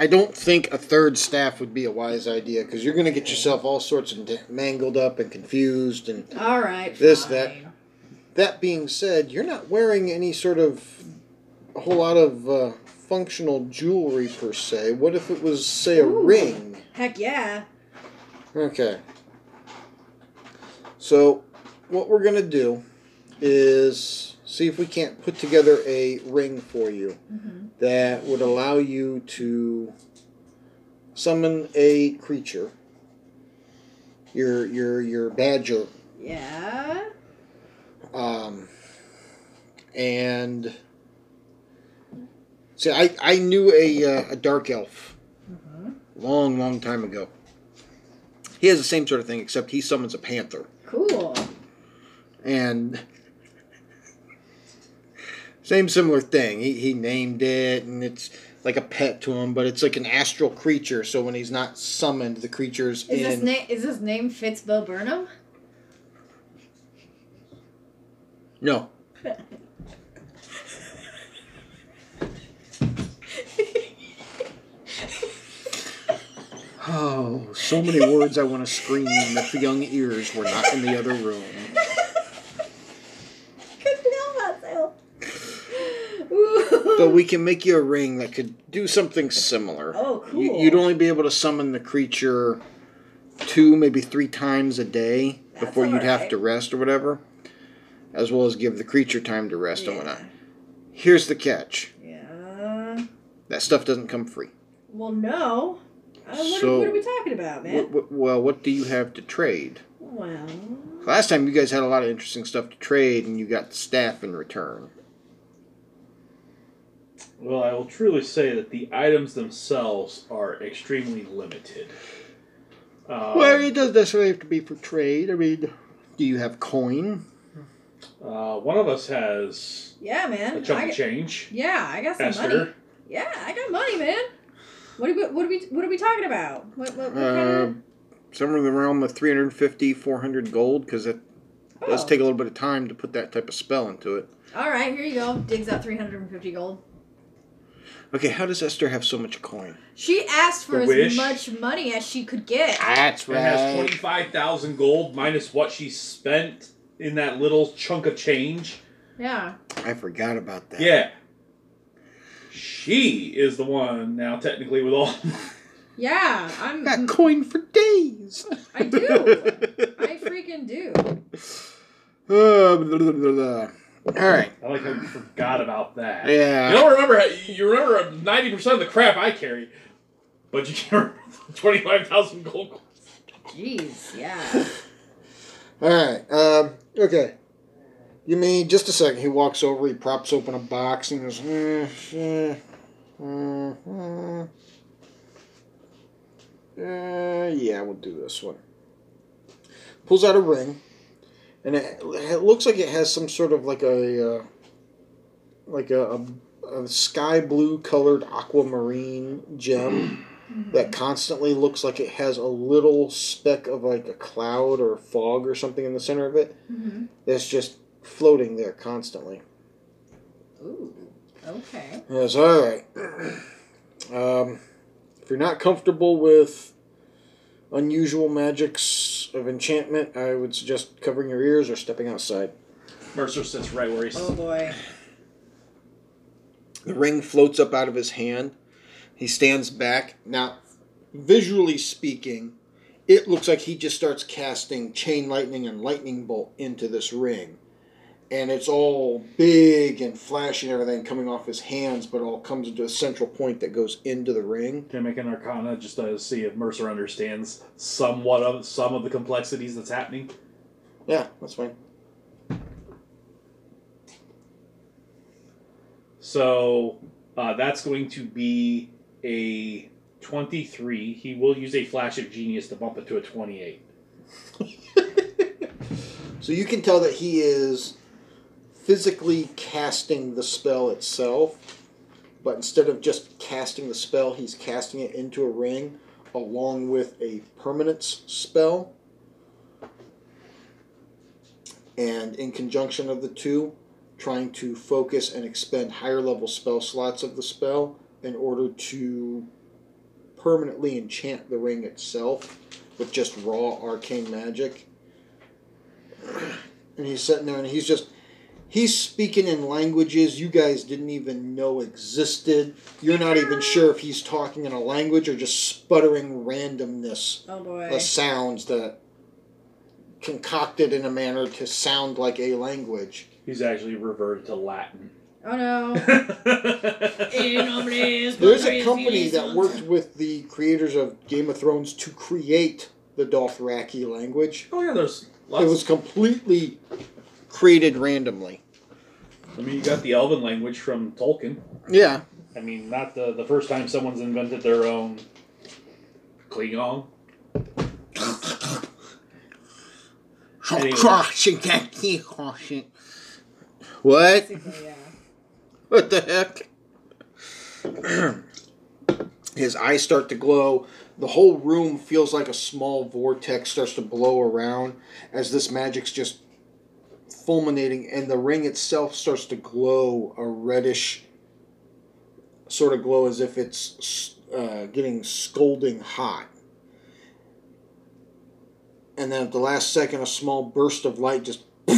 I don't think a third staff would be a wise idea because you're going to get yourself all sorts of mangled up and confused and All right. This, fine. that. That being said, you're not wearing any sort of a whole lot of uh, functional jewelry per se. What if it was, say, a Ooh. ring? Heck yeah. Okay. So, what we're gonna do is see if we can't put together a ring for you that would allow you to summon a creature. Your your your badger Yeah. um, and see, I, I knew a, uh, a dark elf long, long time ago. He has the same sort of thing, except he summons a panther, Cool. and same similar thing. He he named it, and it's like a pet to him, but it's like an astral creature. So when he's not summoned, the creature's Is this in. name is this name Fitz Bo Burnham? no, Oh, so many words I want to scream if the young ears were not in the other room. Couldn't help myself. Ooh. But we can make you a ring that could do something similar. Oh, You, cool. you'd only be able to summon the creature two, maybe three times a day That's before you'd have to rest or whatever, as well as give the creature time to rest and Yeah. whatnot. Here's the catch Yeah. that stuff doesn't come free. Well, no. Uh, what, So- are, what are we talking about, man? What, what, well, what do you have to trade? Well, Last time you guys had a lot of interesting stuff to trade, and you got staff in return. Well, I will truly say that the items themselves are extremely limited. Um, well, it doesn't necessarily have to be for trade. I mean, do you have coin? Uh, one of us has Yeah, man. a chunk I of change. yeah, I got some Esther. money. Yeah, I got money, man. What are we? What are we? What are we talking about? What? What, what Uh, kind of? somewhere in the realm of 350, 400 gold, because it does Oh. take a little bit of time to put that type of spell into it. All right, here you go. Digs out 350 gold. Okay, how does Esther have so much coin? She asked for The as wish. much money as she could get. That's And has right. 25,000 gold minus what she spent in that little chunk of change. Yeah. I forgot about that. Yeah. She is the one now, technically, with all. Yeah, I'm. Got coin for days. I do. I freaking do. Uh, blah, blah, blah, blah. All right. I like how you forgot about that. Yeah. You don't remember. You remember ninety percent of the crap I carry, but you can't remember twenty five thousand gold. Coins. Jeez, yeah. All right. Um, okay. You mean just a second. He walks over. He props open a box and goes, eh, eh, mm, mm. Uh, yeah, we'll do this one. Pulls out a ring, and it, it looks like it has some sort of like a uh, like a, a, a sky blue colored aquamarine gem that constantly looks like it has a little speck of like a cloud or fog or something in the center of it hmm that's just floating there constantly. Ooh. Okay. Yes, all right. Um, if you're not comfortable with unusual magics of enchantment, I would suggest covering your ears or stepping outside. Mercer sits right where he's. Oh boy. The ring floats up out of his hand. He stands back. Now, visually speaking, it looks like he just starts casting chain lightning and lightning bolt into this ring. And it's all big and flashy and everything coming off his hands, but all comes into a central point that goes into the ring. Can I make an Arcana just to see if Mercer understands somewhat of some of the complexities that's happening? Yeah, that's fine. So uh, that's going to be a twenty-three. He will use a flash of genius to bump it to a twenty-eight. So you can tell that he is physically casting the spell itself, but instead of just casting the spell, he's casting it into a ring along with a permanence spell. And in conjunction of the two, trying to focus and expend higher level spell slots of the spell in order to permanently enchant the ring itself with just raw arcane magic and he's sitting there and he's just he's speaking in languages you guys didn't even know existed you're not even sure if he's talking in a language or just sputtering randomness Oh boy. of sounds that concocted in a manner to sound like a language He's actually reverted to Latin. Oh no. there's a company that worked with the creators of game of thrones to create the dothraki language oh yeah, there's lots. it was completely created randomly I mean, you got the Elven language from Tolkien. yeah I mean, not the the first time someone's invented their own Klingon. Anyway. What? Basically, yeah. What the heck? His eyes start to glow. The whole room feels like a small vortex starts to blow around as this magic's just fulminating, and the ring itself starts to glow a reddish sort of glow as if it's uh, getting scalding hot. And then at the last second, a small burst of light just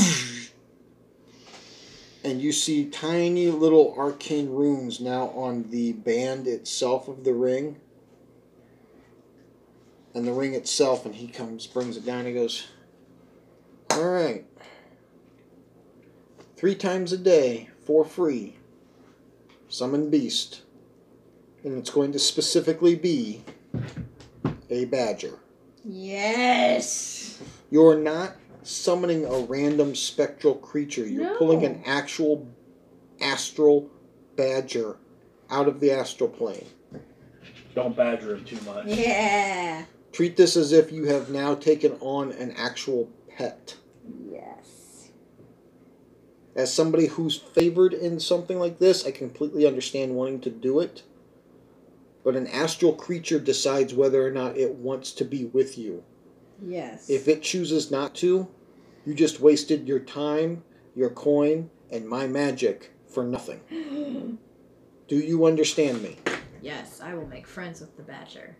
and you see tiny little arcane runes now on the band itself of the ring. And the ring itself, and he comes, brings it down, and he goes, All right. Three times a day, for free, summon beast. And it's going to specifically be a badger. Yes. You're not summoning a random spectral creature. You're No. pulling an actual astral badger out of the astral plane. Don't badger him too much. Yeah. Treat this as if you have now taken on an actual pet. As somebody who's favored in something like this, I completely understand wanting to do it. But an astral creature decides whether or not it wants to be with you. Yes. If it chooses not to, you just wasted your time, your coin, and my magic for nothing. Do you understand me? yes, I will make friends with the badger.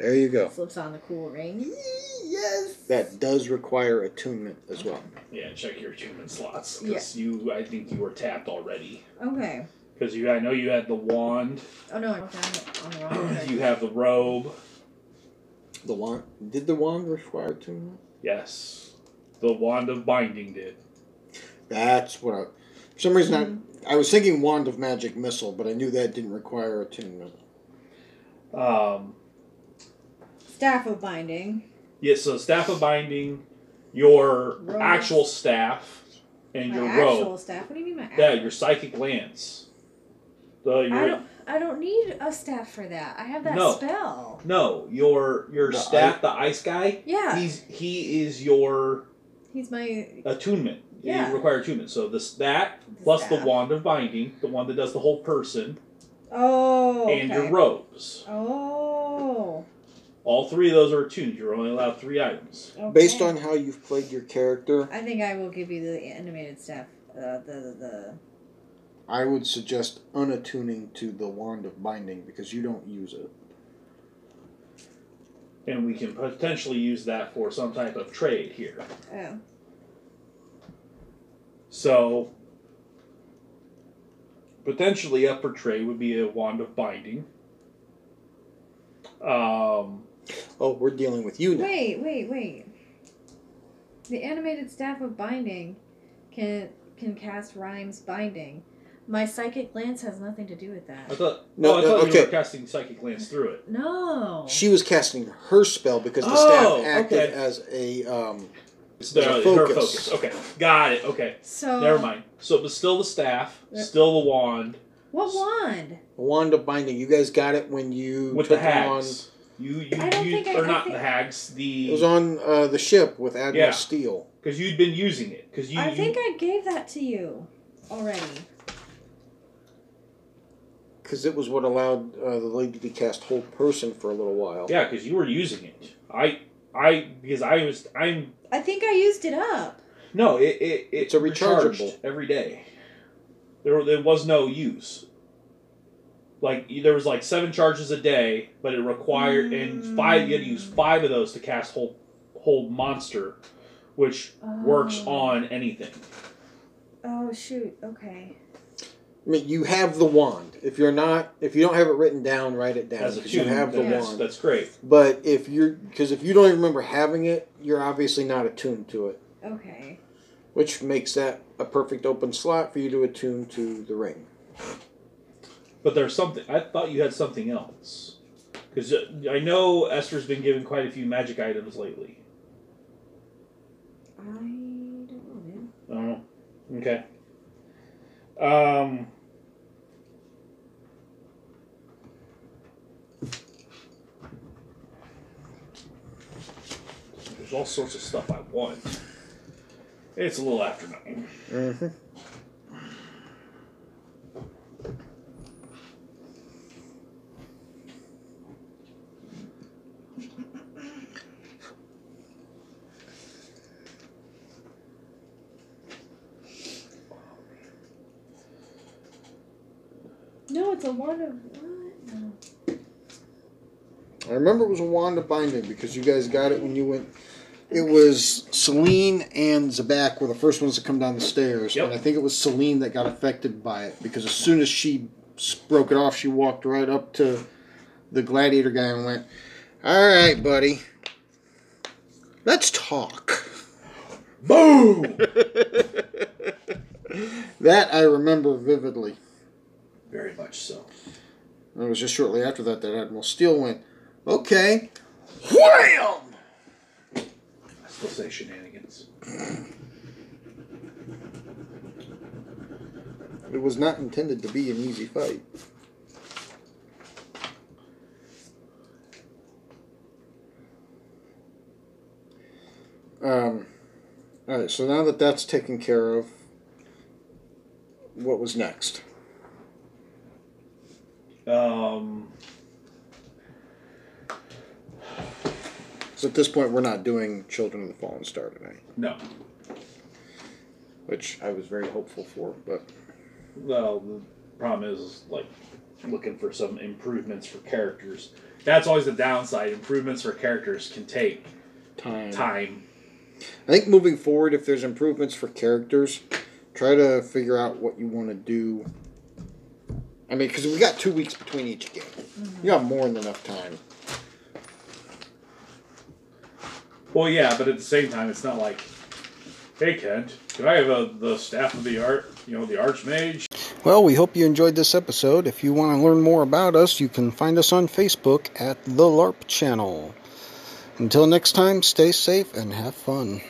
There you go. Slips on the cool ring. Yes. That does require attunement as well. Yeah, check your attunement slots because you. I think you were tapped already. Okay. Because you, I know you had the wand. Oh no, I wrote down it on the wrong one. You have the robe. The wand did the wand require attunement? Yes, the wand of binding did. That's what I. For some reason, I, I was thinking wand of magic missile, but I knew that didn't require attunement. Um, Staff of binding. yeah, so staff of binding, your Robe. actual staff, and My your actual robe. staff. What do you mean my Yeah, your psychic lance. The I don't. I don't need a staff for that. I have that No. spell. no your your The staff, the ice guy. Yeah. He's he is your He's my attunement. Yeah. You require attunement. So this that plus the wand of binding, the one that does the hold person, Oh. and your robes. Oh. All three of those are attuned. You're only allowed three items. Okay. Based on how you've played your character, I think I will give you the animated staff. Uh, the the. I would suggest unattuning to the wand of binding because you don't use it. And we can potentially use that for some type of trade here. Oh. So potentially up for trade would be a wand of binding. Um, Oh, we're dealing with you now. Wait, wait, wait. The animated staff of binding can can cast Rime's binding. My psychic glance has nothing to do with I that. thought. No, oh, I no, thought you okay. were casting psychic glance through it. No. She was casting her spell because the Oh, staff acted okay. as a um, It's the, a her focus. focus. Okay, got it. Okay, so never mind. So it was still the staff, still the wand What wand? wand of binding. You guys got it when you with the took on. Hags. You you, I don't you think I- or I not think- the hags. The It The was on uh, the ship with Admiral Yeah. Steele because you'd been using it because you. I you- think I gave that to you already. because it was what allowed uh, the lady to cast hold person for a little while. Yeah, because you were using it. I I because I was I'm I think I used it up. no it it, it It's a recharged rechargeable. every day. There there was no use. Like there was like seven charges a day, but it required and five you had to use mm. five of those to cast whole hold monster, which works Oh. on anything. Oh shoot. Okay. I mean, you have the wand. If you're not, if you don't have it written down, write it down As because you have the that's, wand. that's great. But if you're, because if you don't even remember having it, you're obviously not attuned to it, Okay. which makes that a perfect open slot for you to attune to the ring. But there's something. I thought you had something else. Because I know Esther's been given quite a few magic items lately. I don't know, man. Oh, okay. Um. There's all sorts of stuff I want. It's a little after nine. Mm-hmm. No, it's a wand of what? No. I remember it was a wand of binding because you guys got it when you went. It was Celine and Zabak were the first ones to come down the stairs, Yep. and I think it was Celine that got affected by it because as soon as she s- broke it off, she walked right up to the gladiator guy and went, "All right, buddy, let's talk." Boom! that I remember vividly. Very much so. And it was just shortly after that that Admiral Steele went, "Okay, wham!" I still say shenanigans. It was not intended to be an easy fight. Um, All right, so now that that's taken care of, what was next? Um, So at this point, we're not doing Children of the Fallen Star tonight, no. which I was very hopeful for, but Well, the problem is like looking for some improvements for characters. That's always the downside. Improvements for characters can take time. time. I think moving forward, if there's improvements for characters, try to figure out what you want to do. I mean, because we got two weeks between each game. Mm-hmm. You got more than enough time. Well, yeah, but at the same time, it's not like, hey Kent, can I have a, the staff of the art, you know, the archmage? Well, we hope you enjoyed this episode. If you want to learn more about us, you can find us on Facebook at The LARP Channel. Until next time, stay safe and have fun.